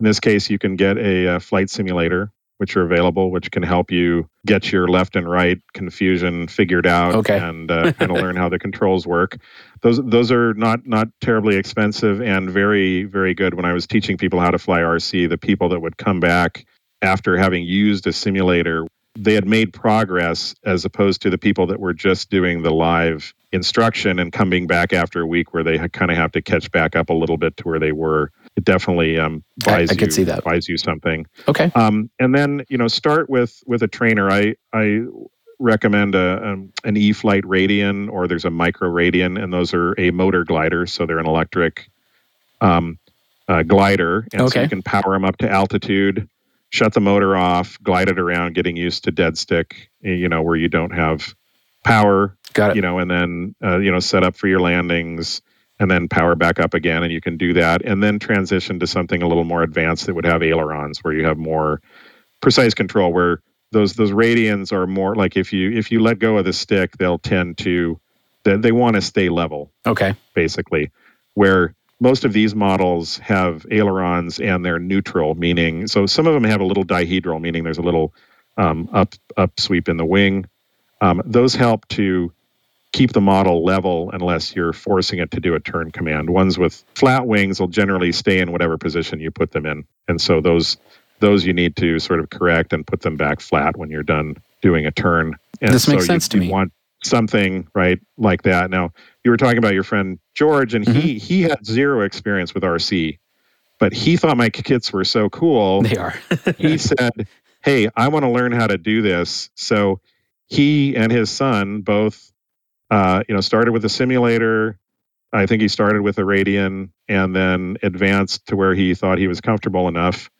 In this case you can get a, a flight simulator which are available which can help you get your left and right confusion figured out okay. and uh, kind of learn how the controls work. Those those are not not terribly expensive and very very good. When i was teaching people how to fly rc the people that would come back after having used a simulator, they had made progress as opposed to the people that were just doing the live instruction and coming back after a week where they kind of have to catch back up a little bit to where they were. It definitely um, buys I, I you see that. buys you something. Okay. Um, and then you know start with with a trainer. I I recommend a, um, an E-flite Radian or there's a Micro Radian, and those are a motor glider, so they're an electric um, uh, glider, and okay. so you can power them up to altitude shut the motor off, glide it around, getting used to dead stick, you know, where you don't have power. Got it. You know, and then, uh, you know, set up for your landings and then power back up again. And you can do that. And then transition to something a little more advanced that would have ailerons where you have more precise control where those those radians are more like if you if you let go of the stick they'll tend to they, they want to stay level okay basically where most of these models have ailerons and they're neutral, meaning so some of them have a little dihedral, meaning there's a little um, up up sweep in the wing. Um, those help to keep the model level unless you're forcing it to do a turn command. Ones with flat wings will generally stay in whatever position you put them in, and so those those you need to sort of correct and put them back flat when you're done doing a turn. And this so makes sense you, to you me. Want something right like that. Now you were talking about your friend George, and mm-hmm. he he had zero experience with RC, but he thought my kits were so cool. They are. he said, "Hey, I want to learn how to do this." So he and his son both, uh, you know, started with a simulator. I think he started with a Radian and then advanced to where he thought he was comfortable enough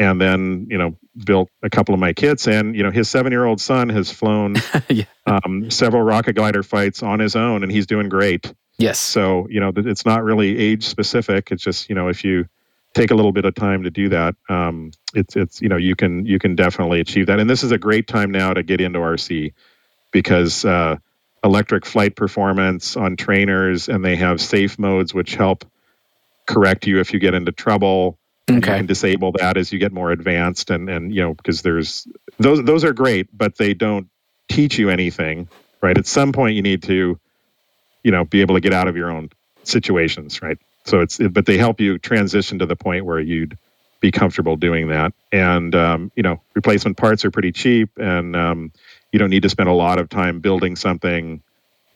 and then you know built a couple of my kits and you know his seven year old son has flown yeah. um, several rocket glider fights on his own and he's doing great. Yes. So you know it's not really age specific. It's just you know if you take a little bit of time to do that um, it's it's you know you can you can definitely achieve that. And this is a great time now to get into rc because uh, electric flight performance on trainers and they have safe modes which help correct you if you get into trouble Okay. You can disable that as you get more advanced, and and you know because there's those those are great, but they don't teach you anything, right? At some point, you need to, you know, be able to get out of your own situations, right? so it's but they help you transition to the point where you'd be comfortable doing that. And um, you know, replacement parts are pretty cheap, and um, you don't need to spend a lot of time building something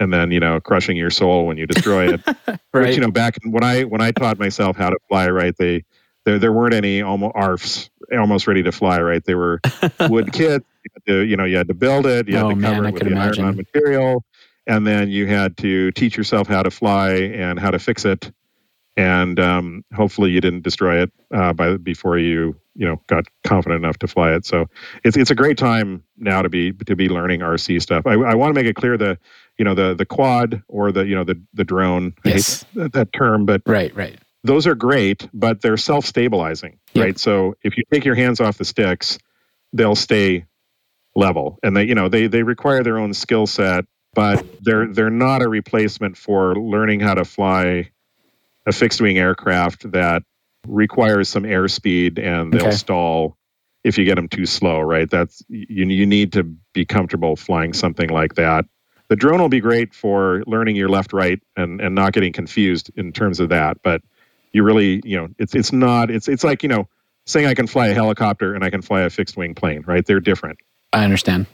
and then you know crushing your soul when you destroy it. right. Which, you know, back when I when I taught myself how to fly, right? They there there weren't any almost ARFs almost ready to fly, right? They were wood kits. You, had to, you know, you had to build it. You had Oh, to man, cover I it with the imagine. iron-on material, and then you had to teach yourself how to fly and how to fix it. And um, hopefully, you didn't destroy it uh, by before you you know got confident enough to fly it. So it's it's a great time now to be to be learning RC stuff. I, I want to make it clear the you know the the quad or the you know the the drone. I hate Yes. that, that term, but Right, right. Those are great, but they're self stabilizing, Yeah. right? So if you take your hands off the sticks, they'll stay level, and they you know they they require their own skill set, but they're they're not a replacement for learning how to fly a fixed wing aircraft that requires some airspeed and they'll Okay. stall if you get them too slow, right? That's you you need to be comfortable flying something like that. The drone will be great for learning your left right and and not getting confused in terms of that, but you really, you know, it's it's not it's it's like, you know, saying I can fly a helicopter and I can fly a fixed wing plane, right? They're different. I understand.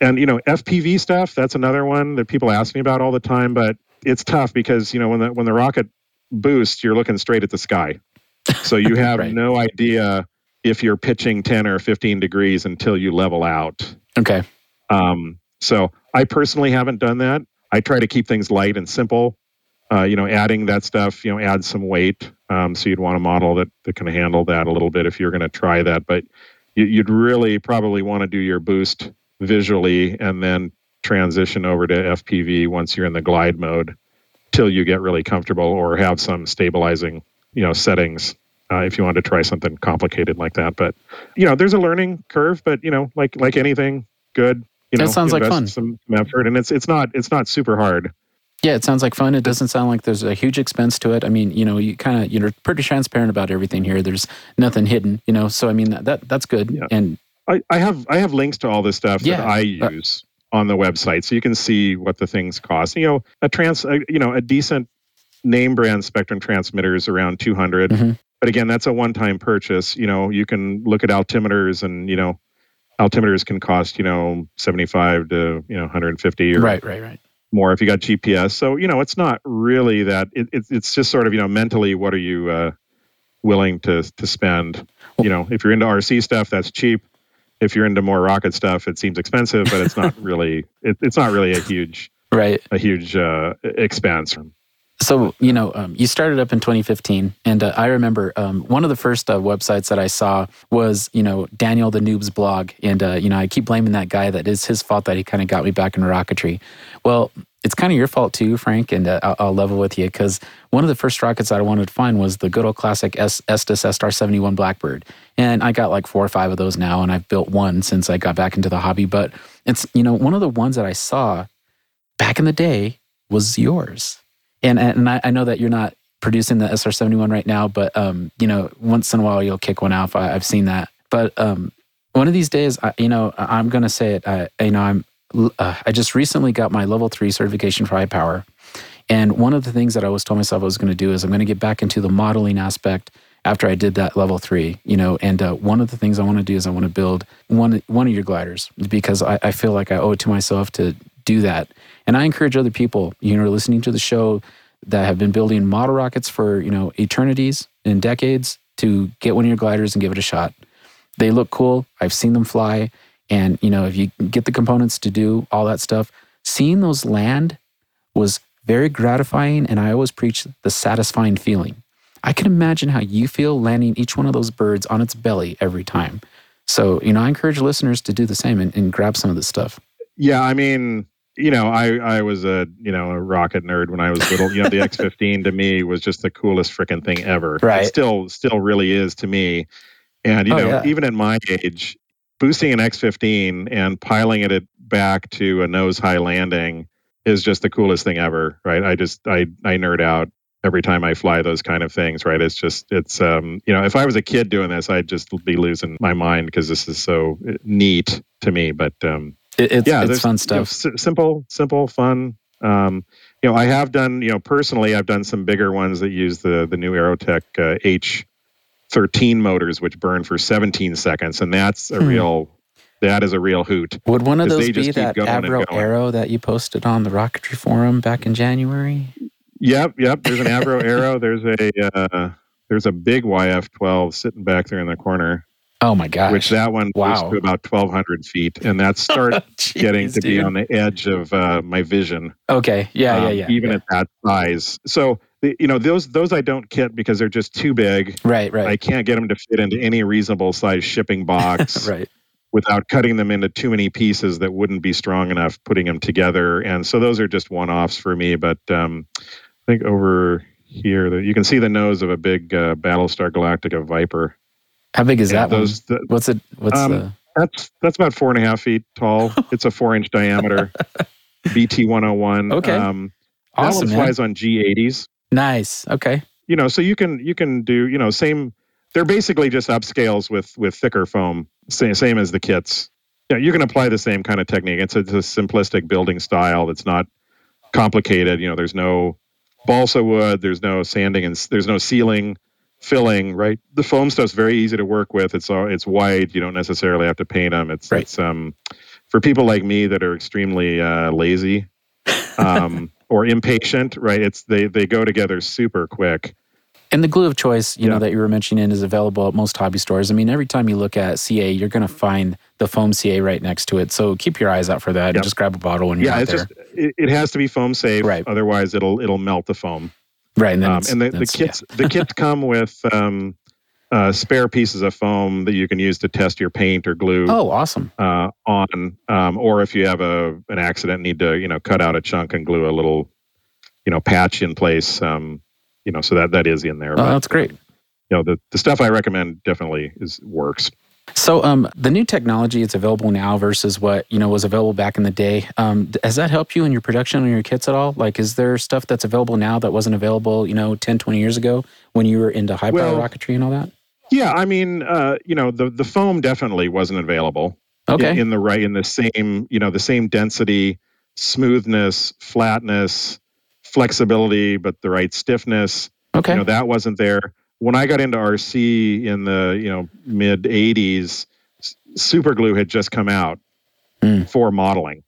And you know, FPV stuff, that's another one that people ask me about all the time, but it's tough because, you know, when the when the rocket boosts, you're looking straight at the sky. So you have Right. no idea if you're pitching 10 or 15 degrees until you level out. Okay. Um, so I personally haven't done that. I try to keep things light and simple. Uh, you know, adding that stuff, you know, add some weight. Um, so you'd want a model that, that can handle that a little bit if you're going to try that. But you, you'd really probably want to do your boost visually and then transition over to FPV once you're in the glide mode till you get really comfortable or have some stabilizing, you know, settings uh, if you want to try something complicated like that. But you know, there's a learning curve. But you know, like like anything good, you That know, sounds like fun. Some effort, and it's it's not it's not super hard. Yeah, it sounds like fun. It doesn't sound like there's a huge expense to it. I mean, you know, you kind of you're pretty transparent about everything here. There's nothing hidden, you know. So I mean, that, that that's good. Yeah. And I, I have I have links to all this stuff Yeah, that I uh, use on the website, so you can see what the things cost. You know, a trans, uh, you know, a decent name brand Spektrum transmitter is around 200. Mhm. But again, that's a one-time purchase. You know, you can look at altimeters, and you know, altimeters can cost you know 75 to you know 150 or right, right, right. More if you got GPS. So you know, it's not really that. It, it, it's just sort of you know mentally, what are you uh, willing to to spend? You know, if you're into RC stuff, that's cheap. If you're into more rocket stuff, it seems expensive, but it's not really. It, it's not really a huge Right. a huge uh, expense. So you know, um, you started up in 2015, and uh, I remember um, one of the first uh, websites that I saw was you know Daniel the Noob's blog, and uh, you know I keep blaming that guy that it's his fault that he kind of got me back into rocketry. Well, it's kind of your fault too, Frank, and uh, I'll, I'll level with you because one of the first rockets that I wanted to find was the good old classic S- Estes SR71 Blackbird, and I got like four or five of those now, and I've built one since I got back into the hobby. But it's you know one of the ones that I saw back in the day was yours and and I, I know that you're not producing the SR71 right now, but um, you know, once in a while you'll kick one off. I, I've seen that. But um, one of these days, I, you know, I'm gonna say it. I, you know, I'm uh, I just recently got my level three certification for high power, and one of the things that I was told myself I was going to do is I'm going to get back into the modeling aspect after I did that level three. You know, and uh, one of the things I want to do is I want to build one one of your gliders because I, I feel like I owe it to myself to do that. And I encourage other people, you know, listening to the show that have been building model rockets for, you know, eternities and decades to get one of your gliders and give it a shot. They look cool. I've seen them fly. And, you know, if you get the components to do all that stuff, seeing those land was very gratifying. And I always preach the satisfying feeling. I can imagine how you feel landing each one of those birds on its belly every time. So, you know, I encourage listeners to do the same and, and grab some of this stuff. Yeah, I mean, you know, I I was a you know a rocket nerd when I was little. You know, the X15 to me was just the coolest freaking thing ever. Right. It still still really is to me. And you Oh, know, yeah. even at my age, boosting an X15 and piling it back to a nose high landing is just the coolest thing ever, right? I just I I nerd out every time I fly those kind of things, right? It's just it's um you know, if I was a kid doing this, I'd just be losing my mind because this is so uh, neat to me, but um It, it's, yeah, it's fun you know, stuff. simple, simple, fun. Um, you know, I have done, you know, personally, I've done some bigger ones that use the the new Aerotech uh, H13 motors, which burn for 17 seconds, and that's a Hmm. real, that is a real hoot. Would one of those be that Avro. Arrow that you posted on the Rocketry forum back in January? Yep, yep. There's an Avro Arrow. There's a uh, there's a big YF12 sitting back there in the corner, Oh my gosh! which that one Wow. to about 1,200 feet, and that starts Jeez, getting to be on the edge of uh, my vision. Okay, yeah, yeah, um, yeah. Even yeah. at that size, so you know those those I don't kit because they're just too big. right, right, I can't get them to fit into any reasonable size shipping box right. without cutting them into too many pieces that wouldn't be strong enough putting them together. And so those are just one offs for me. But um, I think over here, you can see the nose of a big uh, Battlestar Galactica Viper. How big is that one? those, the, What's it? What's Um, the? that's that's about four and a half feet tall. it's a four inch diameter. BT 101. Okay. Um, Awesome, that one flies on G80s. Nice. Okay. you know so you can you can do you know same they're basically just upscales with with thicker foam same, same as the kits yeah you can apply the same kind of technique it's a, it's a simplistic building style that's not complicated you know there's no balsa wood there's no sanding and there's no sealing filling right the foam stuff's very easy to work with it's all it's white you don't necessarily have to paint them it's Right. it's um for people like me that are extremely uh, lazy um or impatient right it's they they go together super quick And the glue of choice, you know, that you were mentioning is available at most hobby stores. I mean, every time you look at CA, you're going to find the foam CA right next to it. So keep your eyes out for that and just grab a bottle when you're yeah out it's there. just it, it has to be foam safe Right. otherwise it'll it'll melt the foam right. And um, and the, the kits the kits come with um, uh, spare pieces of foam that you can use to test your paint or glue. Oh, awesome. uh, on um, or if you have a an accident need to you know cut out a chunk and glue a little you know patch in place um, you know so that that is in there Oh, but that's great. you know the, the stuff i recommend definitely is works So, um, the new technology it's available now versus what you know was available back in the day. Um, has that helped you in your production on your kits at all? Like, is there stuff that's available now that wasn't available, you know, 10, 20 years ago when you were into high power Well- rocketry and all that? yeah i mean uh, you know the the foam definitely wasn't available Okay. in, in the right in the same you know the same density smoothness flatness flexibility but the right stiffness okay. you know that wasn't there when i got into rc in the you know mid 80s super glue had just come out Mm. for modeling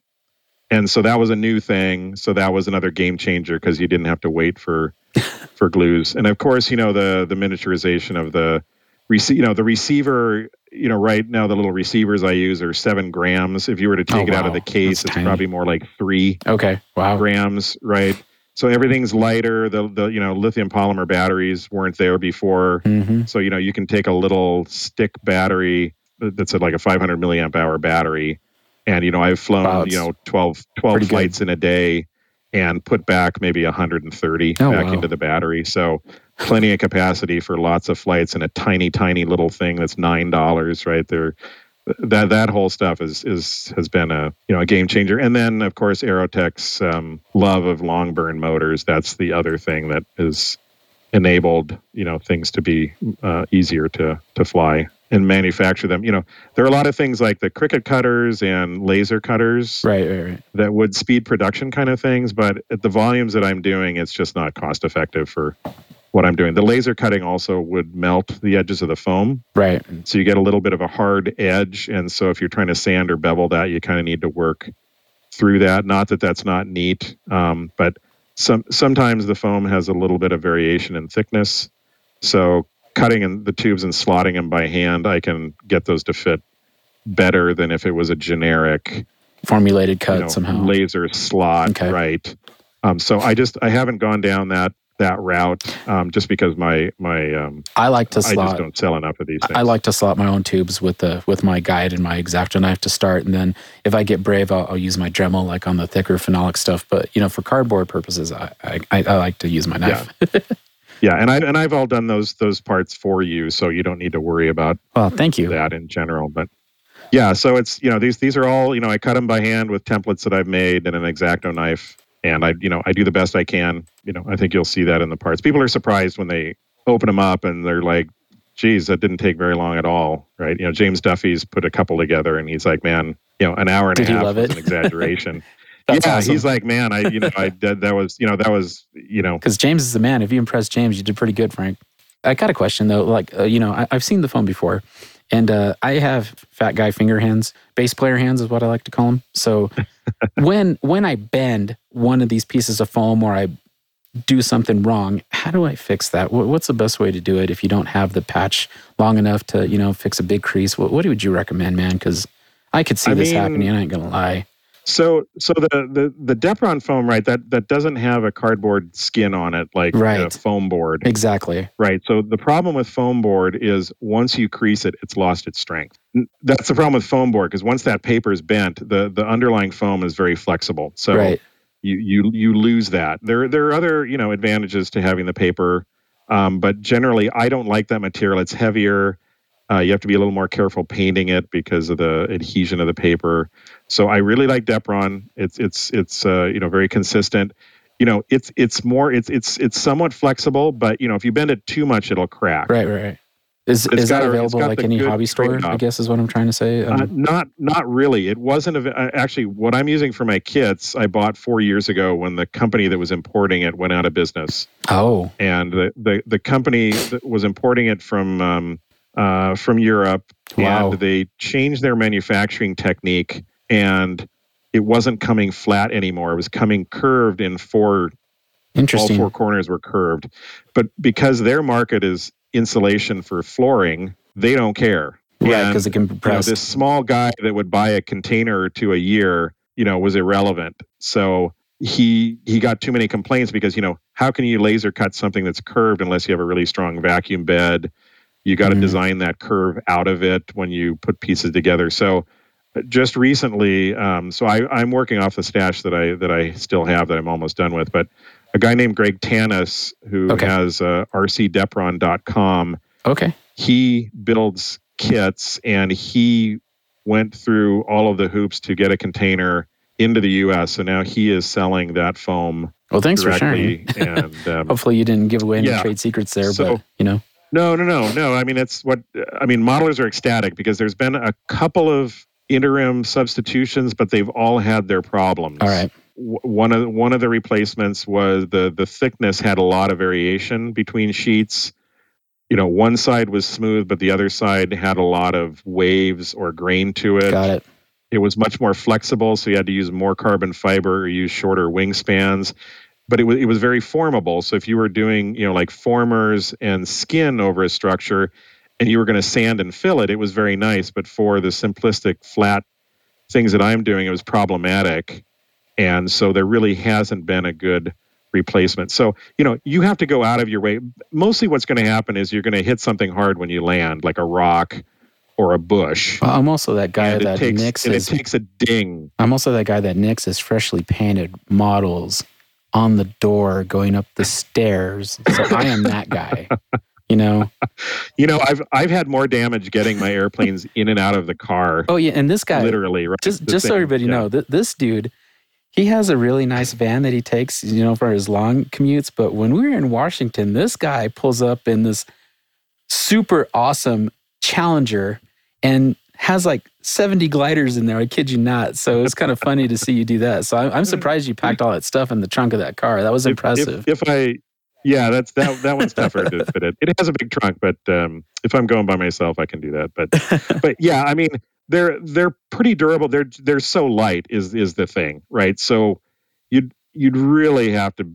and so that was a new thing so that was another game changer because you didn't have to wait for for glues and of course you know the the miniaturization of the rece- you know the receiver you know right now the little receivers i use are seven grams if you were to take Oh, it out of the case That's it's tiny. probably more like three okay. Wow. grams, right? So everything's lighter. The the you know lithium polymer batteries weren't there before. hmm So you know you can take a little stick battery that's at like a 500 milliamp hour battery, and you know I've flown Wow, you know 12 12 pretty good. flights in a day, and put back maybe 130 Oh, back wow. into the battery. So plenty of capacity for lots of flights in a tiny tiny little thing that's nine dollars, right? There that that whole stuff is is has been a you know a game changer. And then of course Aerotech's um, love of long burn motors. That's the other thing that has enabled you know things to be uh, easier to to fly and manufacture them. You know there are a lot of things like the Cricut cutters and laser cutters Right. Right. Right. that would speed production kind of things, but at the volumes that I'm doing, it's just not cost effective for what I'm doing. The laser cutting also would melt the edges of the foam. Right. So you get a little bit of a hard edge. And so if you're trying to sand or bevel that, you kind of need to work through that. Not that that's not neat, um, but some sometimes the foam has a little bit of variation in thickness. So cutting in the tubes and slotting them by hand, I can get those to fit better than if it was a generic Formulated cut you know, somehow. laser slot, Okay. right? Um, so I just I haven't gone down that that route um, just because my my um, I like to slot, I just don't sell enough of these things. I like to slot my own tubes with the with my guide and my exacto knife to start, and then if I get brave, I'll, I'll use my Dremel like on the thicker phenolic stuff. But you know, for cardboard purposes, I I, I like to use my knife. Yeah. yeah, and I and I've all done those those parts for you, so you don't need to worry about well, thank you. that in general. But yeah, so it's you know these these are all you know I cut them by hand with templates that I've made and an exacto knife, and I you know I do the best I can. You know I think you'll see that in the parts. People are surprised when they open them up and they're like, "Geez, that didn't take very long at all, right?" You know James Duffy's put a couple together, and he's like, "Man, you know an hour and Did a half love was it? an exaggeration." Yeah, awesome. he's like, man, I you know I did that was you know that was you know Because James is the man. If you impress James, you did pretty good, Frank. I got a question though. Like, uh, you know, I, I've seen the phone before, and uh, I have fat guy finger hands, bass player hands is what I like to call them. So when when I bend one of these pieces of foam or I do something wrong, how do I fix that? What's the best way to do it if you don't have the patch long enough to, you know, fix a big crease? What, what would you recommend, man? Because I could see I this mean- happening. I ain't gonna lie. So, so the, the the Depron foam, right? That that doesn't have a cardboard skin on it like a foam board, Exactly. right? So the problem with foam board is once you crease it, it's lost its strength. That's the problem with foam board because once that paper is bent, the the underlying foam is very flexible. So right. you you you lose that. There there are other you know advantages to having the paper, um, but generally I don't like that material. It's heavier. Uh, you have to be a little more careful painting it because of the adhesion of the paper. So I really like Depron. It's it's it's uh, you know very consistent. You know it's it's more it's it's it's somewhat flexible, but you know if you bend it too much, it'll crack. Right, right, right. Is, It's is that a- available like any hobby store? I guess is what I'm trying to say. Uh, Um, not not really. It wasn't av- uh, actually what I'm using for my kits. I bought four years ago when the company that was importing it went out of business. oh, and the the, the company that was importing it from um, uh, from Europe, Wow. and they changed their manufacturing technique, and it wasn't coming flat anymore. It was coming curved in four. All four corners were curved, but because their market is insulation for flooring, they don't care. Yeah, because it can be you know, this small guy that would buy a container or two a year, you know, was irrelevant. So he he got too many complaints because you know how can you laser cut something that's curved unless you have a really strong vacuum bed? You got to Mhm. design that curve out of it when you put pieces together. So uh, just recently, um, so I, I'm working off the stash that I that I still have that I'm almost done with, but a guy named Greg Tanis who Okay. has uh, rcdepron.com okay. he builds kits and he went through all of the hoops to get a container into the US. So now he is selling that foam Well, thanks for sharing. and um, Hopefully, you didn't give away any Yeah. trade secrets there, So- but you know, no, no, no, no. I mean, it's what I mean. Modelers are ecstatic because there's been a couple of interim substitutions, but they've all had their problems. all right. one of one of the replacements was the the thickness had a lot of variation between sheets. You know, one side was smooth, but the other side had a lot of waves or grain to it. Got it. It was much more flexible, so you had to use more carbon fiber or use shorter wingspans. But it was it was very formable. So if you were doing you know like formers and skin over a structure, and you were going to sand and fill it, it was very nice. But for the simplistic flat things that I'm doing, it was problematic. And so there really hasn't been a good replacement. So, you know, you have to go out of your way. Mostly what's going to happen is you're going to hit something hard when you land, like a rock or a bush. Well, I'm also that guy and that takes, nicks and it takes a ding. I'm also that guy that nicks his freshly painted models on the door going up the stairs. So I am that guy. You know. You know, I've I've had more damage getting my airplanes in and out of the car, Oh yeah, and this guy. literally. Right? just just so everybody yeah. know, th- this dude, he has a really nice van that he takes, you know, for his long commutes. But when we were in Washington, this guy pulls up in this super awesome Challenger and has like 70 gliders in there. I kid you not. So it's kind of funny to see you do that. So I'm, I'm surprised you packed all that stuff in the trunk of that car. That was If- impressive. If, if I, yeah, that's that. That one's tougher to fit it. It has a big trunk, but um, if I'm going by myself, I can do that. But but yeah, I mean, they're they're pretty durable. They're they're so light is is the thing, right? So you'd you'd really have to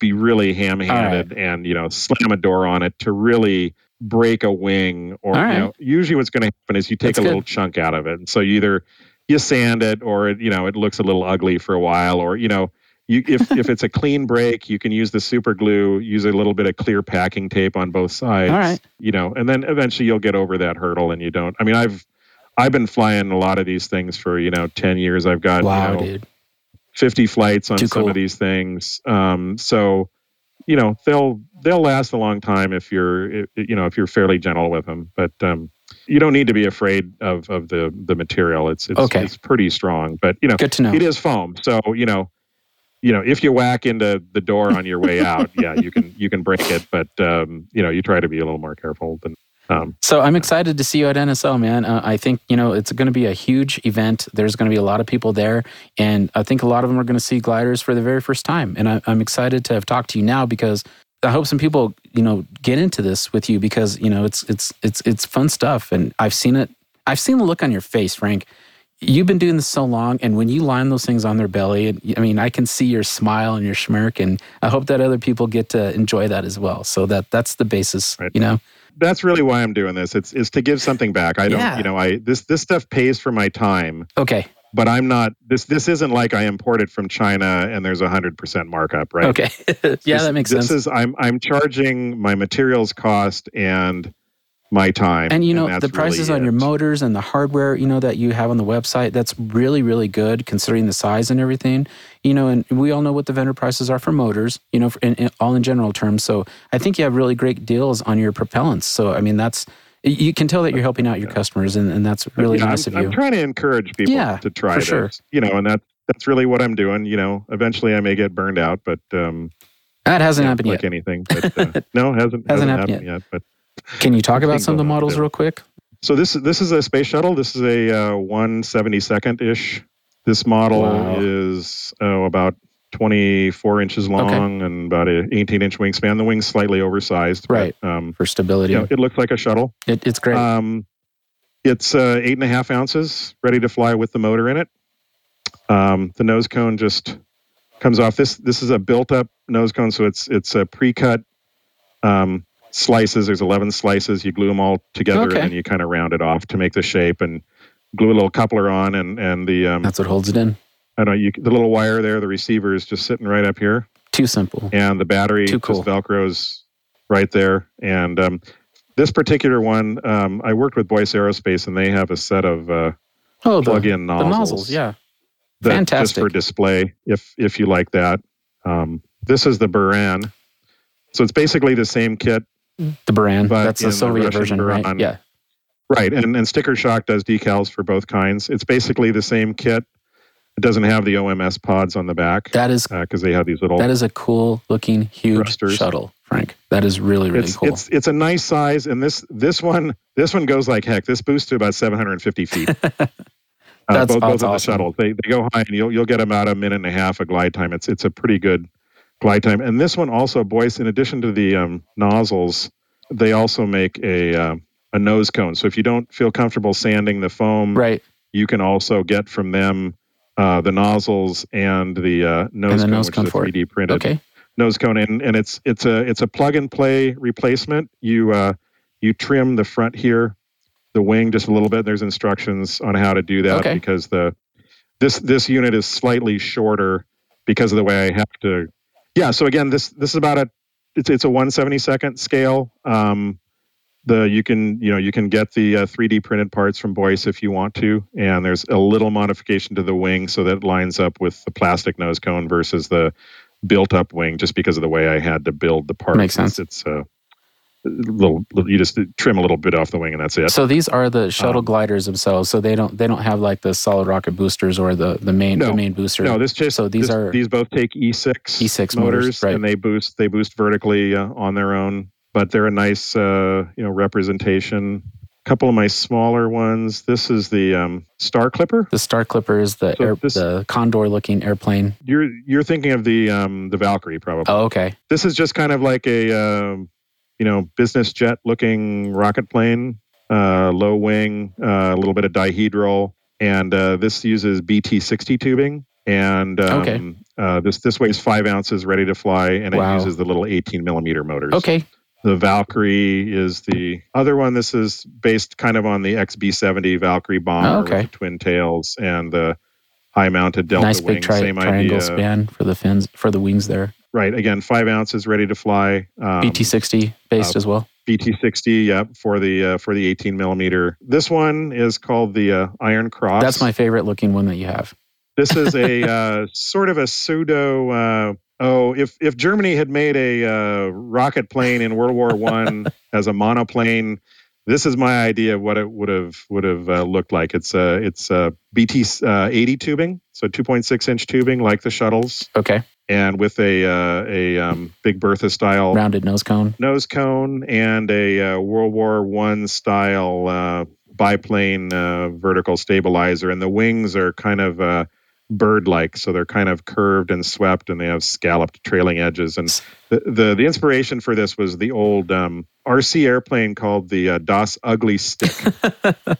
be really ham-handed and you know slam a door on it to really break a wing or right. you know usually what's going to happen is you take That's a good. little chunk out of it and so you either you sand it or it, you know it looks a little ugly for a while or you know you if if it's a clean break you can use the super glue use a little bit of clear packing tape on both sides All right. you know and then eventually you'll get over that hurdle and you don't i mean i've i've been flying a lot of these things for you know 10 years i've got wow, you know, dude. 50 flights on Too some cool. of these things um so you know they'll they'll last a long time if you're you know if you're fairly gentle with them but um you don't need to be afraid of of the the material it's it's, Okay. it's pretty strong but you know Good to know. it is foam so you know you know if you whack into the door on your way out yeah you can you can break it but um you know you try to be a little more careful than Um, So I'm excited to see you at NSL, man. Uh, I think you know it's going to be a huge event. There's going to be a lot of people there, and I think a lot of them are going to see gliders for the very first time. And I, I'm excited to have talked to you now because I hope some people you know get into this with you because you know it's it's it's it's fun stuff, and I've seen it. I've seen the look on your face, Frank. You've been doing this so long, and when you line those things on their belly, and I mean, I can see your smile and your smirk, and I hope that other people get to enjoy that as well. So that that's the basis, Right. you know. that's really why I'm doing this. It's is to give something back. I don't, Yeah. you know, I this this stuff pays for my time, Okay, but I'm not. This this isn't like I import it from China and there's a hundred percent markup, right? okay, yeah, This- that makes this sense. This is I'm I'm charging my materials cost and my time, And you know that's the prices really on your motors and the hardware, you know that you have on the website. That's really, really good considering the size and everything. You know, and we all know what the vendor prices are for motors. You know, for, in, in, all in general terms. So I think you have really great deals on your propellants. So I mean, that's you can tell that you're helping out your customers, and, and that's really Yeah, nice I'm, of you. I'm trying to encourage people Yeah, to try this. sure. You know, and that that's really what I'm doing. You know, eventually I may get burned out, but um, that hasn't yeah, happened like yet. anything. But, uh, no, hasn't Hasn't hasn't, happened happened yet. But Can you talk about some of the models there. real quick? So this this is a space shuttle. This is a uh, 172nd ish. This model Wow. is oh, about 24 inches long and about an 18 inch wingspan. The wing's slightly oversized. but, Right. um, For stability, you know, it looks like a shuttle. it, it's great. Um, it's uh, eight and a half ounces, ready to fly with the motor in it. Um, the nose cone just comes off. This this is a built-up nose cone, so it's it's a pre-cut um, slices. There's 11 slices. You glue them all together, Okay. and then you kind of round it off to make the shape, and glue a little coupler on, and and the um, that's what holds it in. I don't know you the little wire there. The receiver is just sitting right up here Too simple. and the battery Too cool. just velcros right there and um, this particular one um, i worked with boyce aerospace and they have a set of uh, Oh, the, plug-in the nozzles, nozzles, yeah. that- just for display if if you like that um, this is the buran so it's basically the same kit The Buran. But That's the the Soviet Russian version, right? Yeah. right and, and sticker shock does decals for both kinds it's basically the same kit it doesn't have the oms pods on the back That is because they have these little that is a cool looking huge Thrusters. shuttle, Frank. That is really really it's cool. it's it's a nice size, and this this one this one goes like heck. This boosts to about 750 feet. Uh, That's- both, both of the shuttles. They they go high, and you'll you'll get about a minute and a half of glide time. It's it's a pretty good glide time. And this one also, Boyce, in addition to the um, nozzles, they also make a uh, a nose cone. So if you don't feel comfortable sanding the foam, right. you can also get from them uh, the nozzles and the uh, nose the cone, nose which cone is a 3D printed Okay. nose cone. And, and it's it's a it's a plug and play replacement. You uh you trim the front here the wing just a little bit. There's instructions on how to do that Okay. because the this this unit is slightly shorter because of the way i have to yeah. So again this this is about a it's it's a 172nd scale. Um the you can you know you can get the uh, 3d printed parts from boyce if you want to and there's a little modification to the wing so that it lines up with the plastic nose cone versus the built up wing just because of the way I had to build the part. Makes sense. It's, it's uh, little, little you just trim a little bit off the wing and that's it. So these are the shuttle Um, gliders themselves. So they don't they don't have like the solid rocket boosters or the the main the main booster. no, this just so these this- are these both take E6 E6 motors, motors, right. and they boost they boost vertically uh, on their own, but they're a nice uh, you know representation. A couple of my smaller ones. This is the um, Star Clipper. the Star Clipper is the So air, this- the condor looking airplane. You're you're thinking of the um, the Valkyrie probably. Oh, okay. this is just kind of like a um, you know business jet looking rocket plane uh, low wing uh, a little bit of dihedral and uh, this uses bt60 tubing and um, Okay. uh, this this weighs five ounces ready to fly and Wow. it uses the little 18 millimeter motors Okay. The valkyrie is the other one this is based kind of on the xb70 valkyrie bomber Oh, okay. twin tails and the high mounted delta nice wing big tri- same triangle idea span for the fins for the wings there. right again five ounces ready to fly um, BT60 based uh, as well. BT60, yep, for the uh, for the 18 millimeter. This one is called the uh, Iron Cross. That's my favorite looking one that you have. This is a uh, sort of a pseudo. Oh, if if Germany had made a uh, rocket plane in World War One as a monoplane, this is my idea of what it would have would have uh, looked like. It's uh, it's uh, BT uh, 80 tubing, so 2.6 inch tubing like the shuttles. Okay. and with a uh, a um, Big Bertha style rounded nose cone, nose cone, and a uh, World War One style uh, biplane uh, vertical stabilizer, and the wings are kind of uh, bird-like, so they're kind of curved and swept, and they have scalloped trailing edges. And the the, the inspiration for this was the old um, RC airplane called the uh, Das Ugly Stik.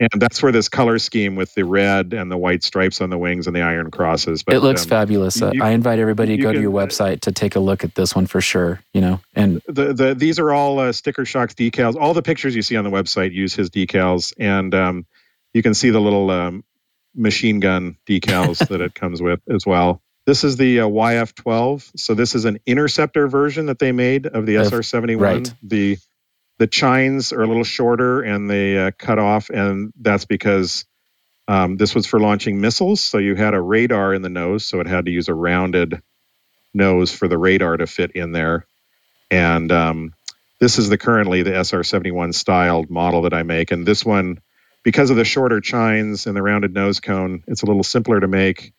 and that's where this color scheme with the red and the white stripes on the wings and the iron crosses. But, it looks um, fabulous. Uh, I invite everybody to go can, to your website to take a look at this one for sure. You know, and the the these are all uh, sticker shocks decals. All the pictures you see on the website use his decals, and um, you can see the little um, machine gun decals that it comes with as well. This is the uh, YF12. So this is an interceptor version that they made of the SR71. Right. The the chines are a little shorter and they uh, cut off, and that's because um, this was for launching missiles. So you had a radar in the nose, so it had to use a rounded nose for the radar to fit in there. And um, this is the currently the SR71 styled model that I make, and this one, because of the shorter chines and the rounded nose cone, it's a little simpler to make.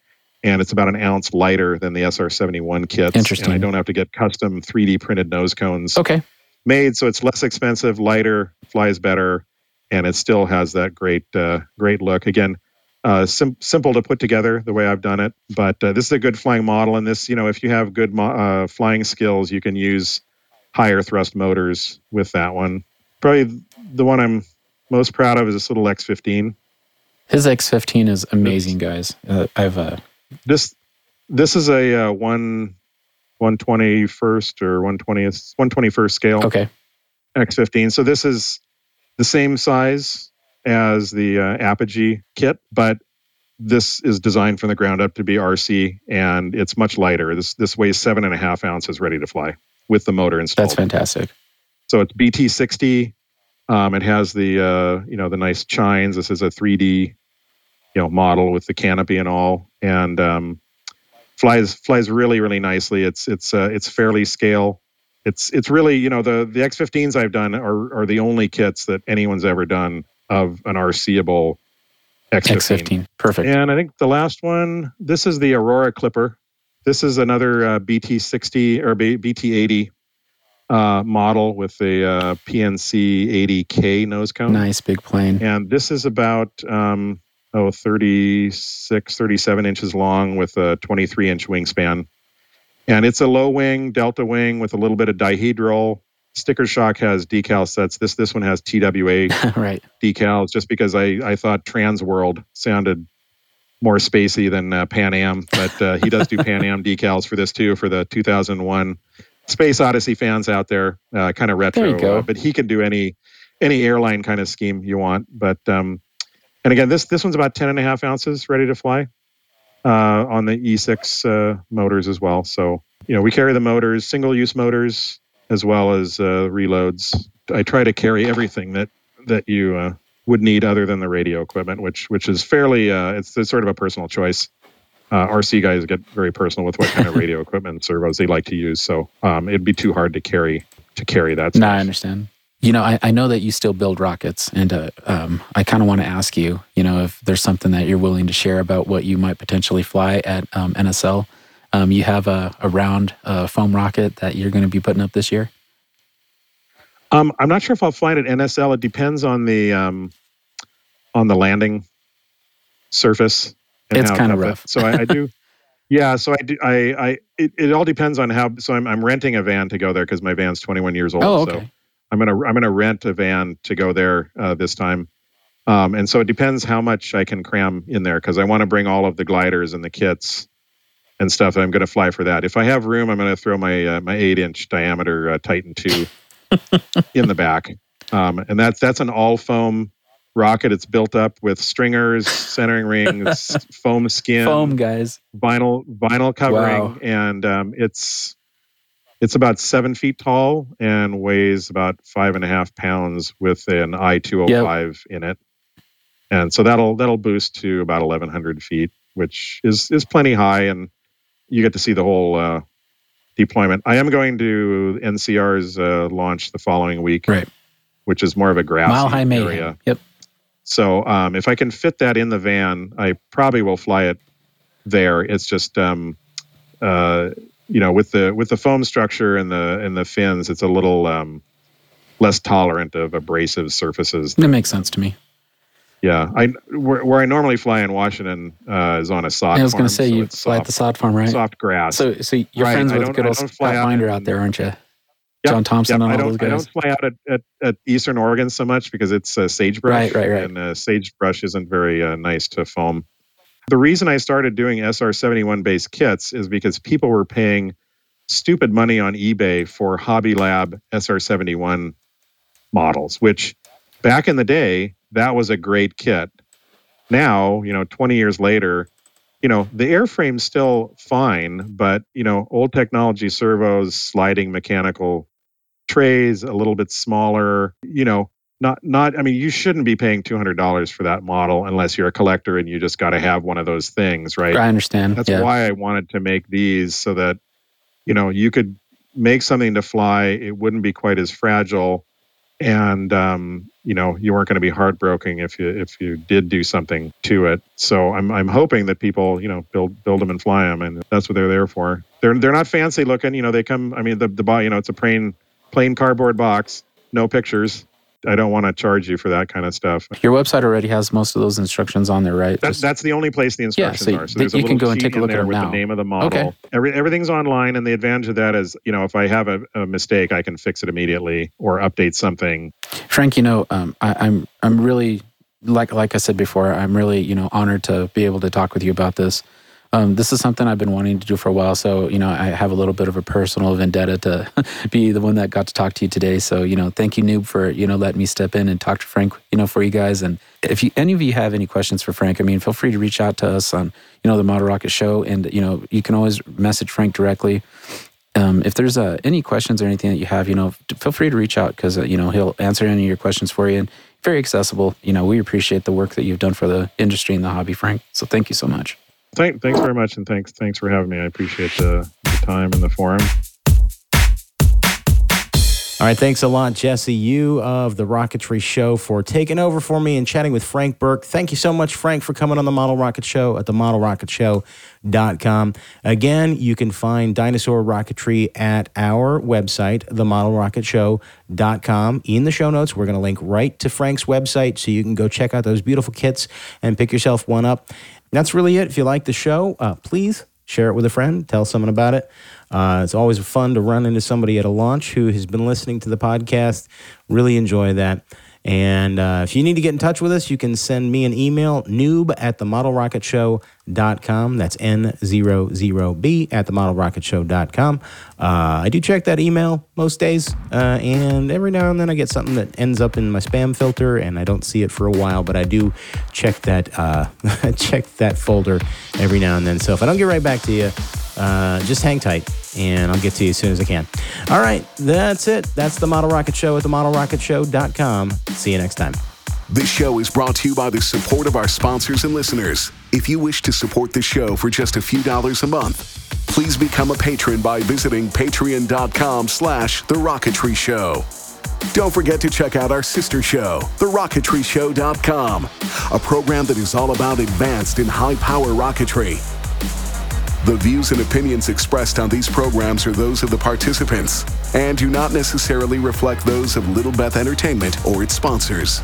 And it's about an ounce lighter than the SR71 kits. Interesting. And I don't have to get custom 3D printed nose cones. Okay made so it's less expensive, lighter, flies better, and it still has that great uh, great look. Again, uh, sim- simple to put together the way I've done it, but uh, this is a good flying model. And this, you know, if you have good mo- uh, flying skills, you can use higher thrust motors with that one. Probably the one I'm most proud of is this little X15. His X15 is amazing, guys. Uh, I've uh, this this is a one 121st or 120th 121st scale. Okay. X15. So this is the same size as the uh, Apogee kit, but this is designed from the ground up to be RC, and it's much lighter. This this weighs seven and a half ounces, ready to fly with the motor installed. That's fantastic. So it's BT60. Um, it has the uh, you know the nice chines. This is a 3D you know model with the canopy and all, and um, flies flies really really nicely. It's it's uh, it's fairly scale. It's it's really you know the the X15s I've done are are the only kits that anyone's ever done of an RCable X15. X15, perfect. And I think the last one, this is the Aurora Clipper. This is another uh, BT60 or BT80 uh, model with a uh, PNC 80K nose cone. Nice big plane. And this is about um, oh 36 37 inches long with a 23 inch wingspan and it's a low wing delta wing with a little bit of dihedral sticker shock has decal sets this this one has twa right decals just because i i thought trans world sounded more spacey than uh, pan am but uh, he does do pan am decals for this too for the 2001 space odyssey fans out there uh, kind of retro there you go. Uh, but he can do any any airline kind of scheme you want but um and again, this this one's about 10 and a half ounces ready to fly uh, on the E6 uh, motors as well. So, you know, we carry the motors, single use motors, as well as uh, reloads. I try to carry everything that that you uh, would need other than the radio equipment, which which is fairly uh, it's, it's sort of a personal choice. Uh, RC guys get very personal with what kind of radio equipment servos they like to use. So um, it'd be too hard to carry to carry that. No, I understand. You know, I, I know that you still build rockets, and uh, um, I kind of want to ask you, you know, if there's something that you're willing to share about what you might potentially fly at um, NSL. Um, you have a, a round uh, foam rocket that you're going to be putting up this year. Um, I'm not sure if I'll fly it at NSL. It depends on the um, on the landing surface. It's kind of rough. It. So I, I do. Yeah, so I do. I, I it, it all depends on how. So I'm I'm renting a van to go there because my van's 21 years old. Oh, okay. So I'm gonna I'm gonna rent a van to go there uh, this time. Um, and so it depends how much I can cram in there because I want to bring all of the gliders and the kits and stuff. I'm going to fly for that. If I have room, I'm going to throw my uh, my eight inch diameter uh, Titan two in the back. Um, and that's that's an all foam rocket. It's built up with stringers, centering rings, foam skin, foam guys, vinyl vinyl covering, wow. and um, it's it's about seven feet tall and weighs about five and a half pounds with an I two hundred oh five in it, and so that'll that'll boost to about eleven hundred feet, which is is plenty high, and you get to see the whole uh, deployment. I am going to NCR's uh, launch the following week, right? Which is more of a grassy Mile high area. Yep. So um, if I can fit that in the van, I probably will fly it there. It's just um, uh, you know, with the with the foam structure and the and the fins, it's a little um, less tolerant of abrasive surfaces. That makes sense to me. Yeah, I where, where I normally fly in Washington uh, is on a sod. I was going to say so you fly at soft, the sod farm, right? soft grass. So, so you're Right, friends with good old Scott out out there, aren't you? Yep, John Thompson Yep, I don't, I don't fly out at, at, at Eastern Oregon so much because it's uh, sagebrush. Right, right, right. And uh, sagebrush isn't very uh, nice to foam. The reason I started doing SR71 based kits is because people were paying stupid money on eBay for Hobby Lab SR71 models, which back in the day, that was a great kit. Now, you know, 20 years later, you know, the airframe's still fine, but, you know, old technology servos, sliding mechanical trays, a little bit smaller, you know, not not I mean, you shouldn't be paying $200 for that model unless you're a collector and you just got to have one of those things, right? I understand. That's yeah. why I wanted to make these so that, you know, you could make something to fly. It wouldn't be quite as fragile, and um, you know, you weren't going to be heartbroken if you if you did do something to it. So I'm I'm hoping that people, you know, build build them and fly them, and that's what they're there for. They're they're not fancy looking. You know, they come. I mean, the the you know, it's a plain plain cardboard box, no pictures. I don't want to charge you for that kind of stuff. Your website already has most of those instructions on there, right? That, Just- that's the only place the instructions so are. So th- there's a you can go and take a look at there them with now. the name of the model. Okay. Every, everything's online, and the advantage of that is, you know, if I have a, a mistake, I can fix it immediately or update something. Frank, you know, um, I, I'm I'm really like like I said before, I'm really you know honored to be able to talk with you about this. Um, this is something I've been wanting to do for a while, so you know I have a little bit of a personal vendetta to be the one that got to talk to you today. So you know, thank you, Noob, for you know letting me step in and talk to Frank, you know, for you guys. And if you any of you have any questions for Frank, I mean, feel free to reach out to us on you know the Model Rocket Show, and you know you can always message Frank directly. Um, if there's uh, any questions or anything that you have, you know, feel free to reach out because uh, you know he'll answer any of your questions for you and very accessible. You know, we appreciate the work that you've done for the industry and the hobby, Frank. So thank you so much. Thank, thanks very much, and thanks thanks for having me. I appreciate the, the time and the forum. All right, thanks a lot, Jesse, U of the Rocketry Show, for taking over for me and chatting with Frank Burke. Thank you so much, Frank, for coming on the Model Rocket Show at the modelrocketshow.com. Again, you can find Dyna Soar Rocketry at our website, themodelrocketshow.com. In the show notes, we're going to link right to Frank's website so you can go check out those beautiful kits and pick yourself one up. That's really it. If you like the show, uh, please share it with a friend, tell someone about it. Uh, it's always fun to run into somebody at a launch who has been listening to the podcast. Really enjoy that. And uh, if you need to get in touch with us, you can send me an email, noob at themodelrocketshow.com. That's N00B at the themodelrocketshow.com. Uh, I do check that email most days, uh, and every now and then I get something that ends up in my spam filter, and I don't see it for a while, but I do check that, uh, check that folder every now and then. So if I don't get right back to you, uh, just hang tight and I'll get to you as soon as I can. All right, that's it. That's the Model Rocket Show at themodelrocketshow.com. See you next time. This show is brought to you by the support of our sponsors and listeners. If you wish to support the show for just a few dollars a month, please become a patron by visiting patreon.com slash The Rocketry Show. Don't forget to check out our sister show, TheRocketryShow.com, a program that is all about advanced and high-power rocketry. The views and opinions expressed on these programs are those of the participants and do not necessarily reflect those of Little Beth Entertainment or its sponsors.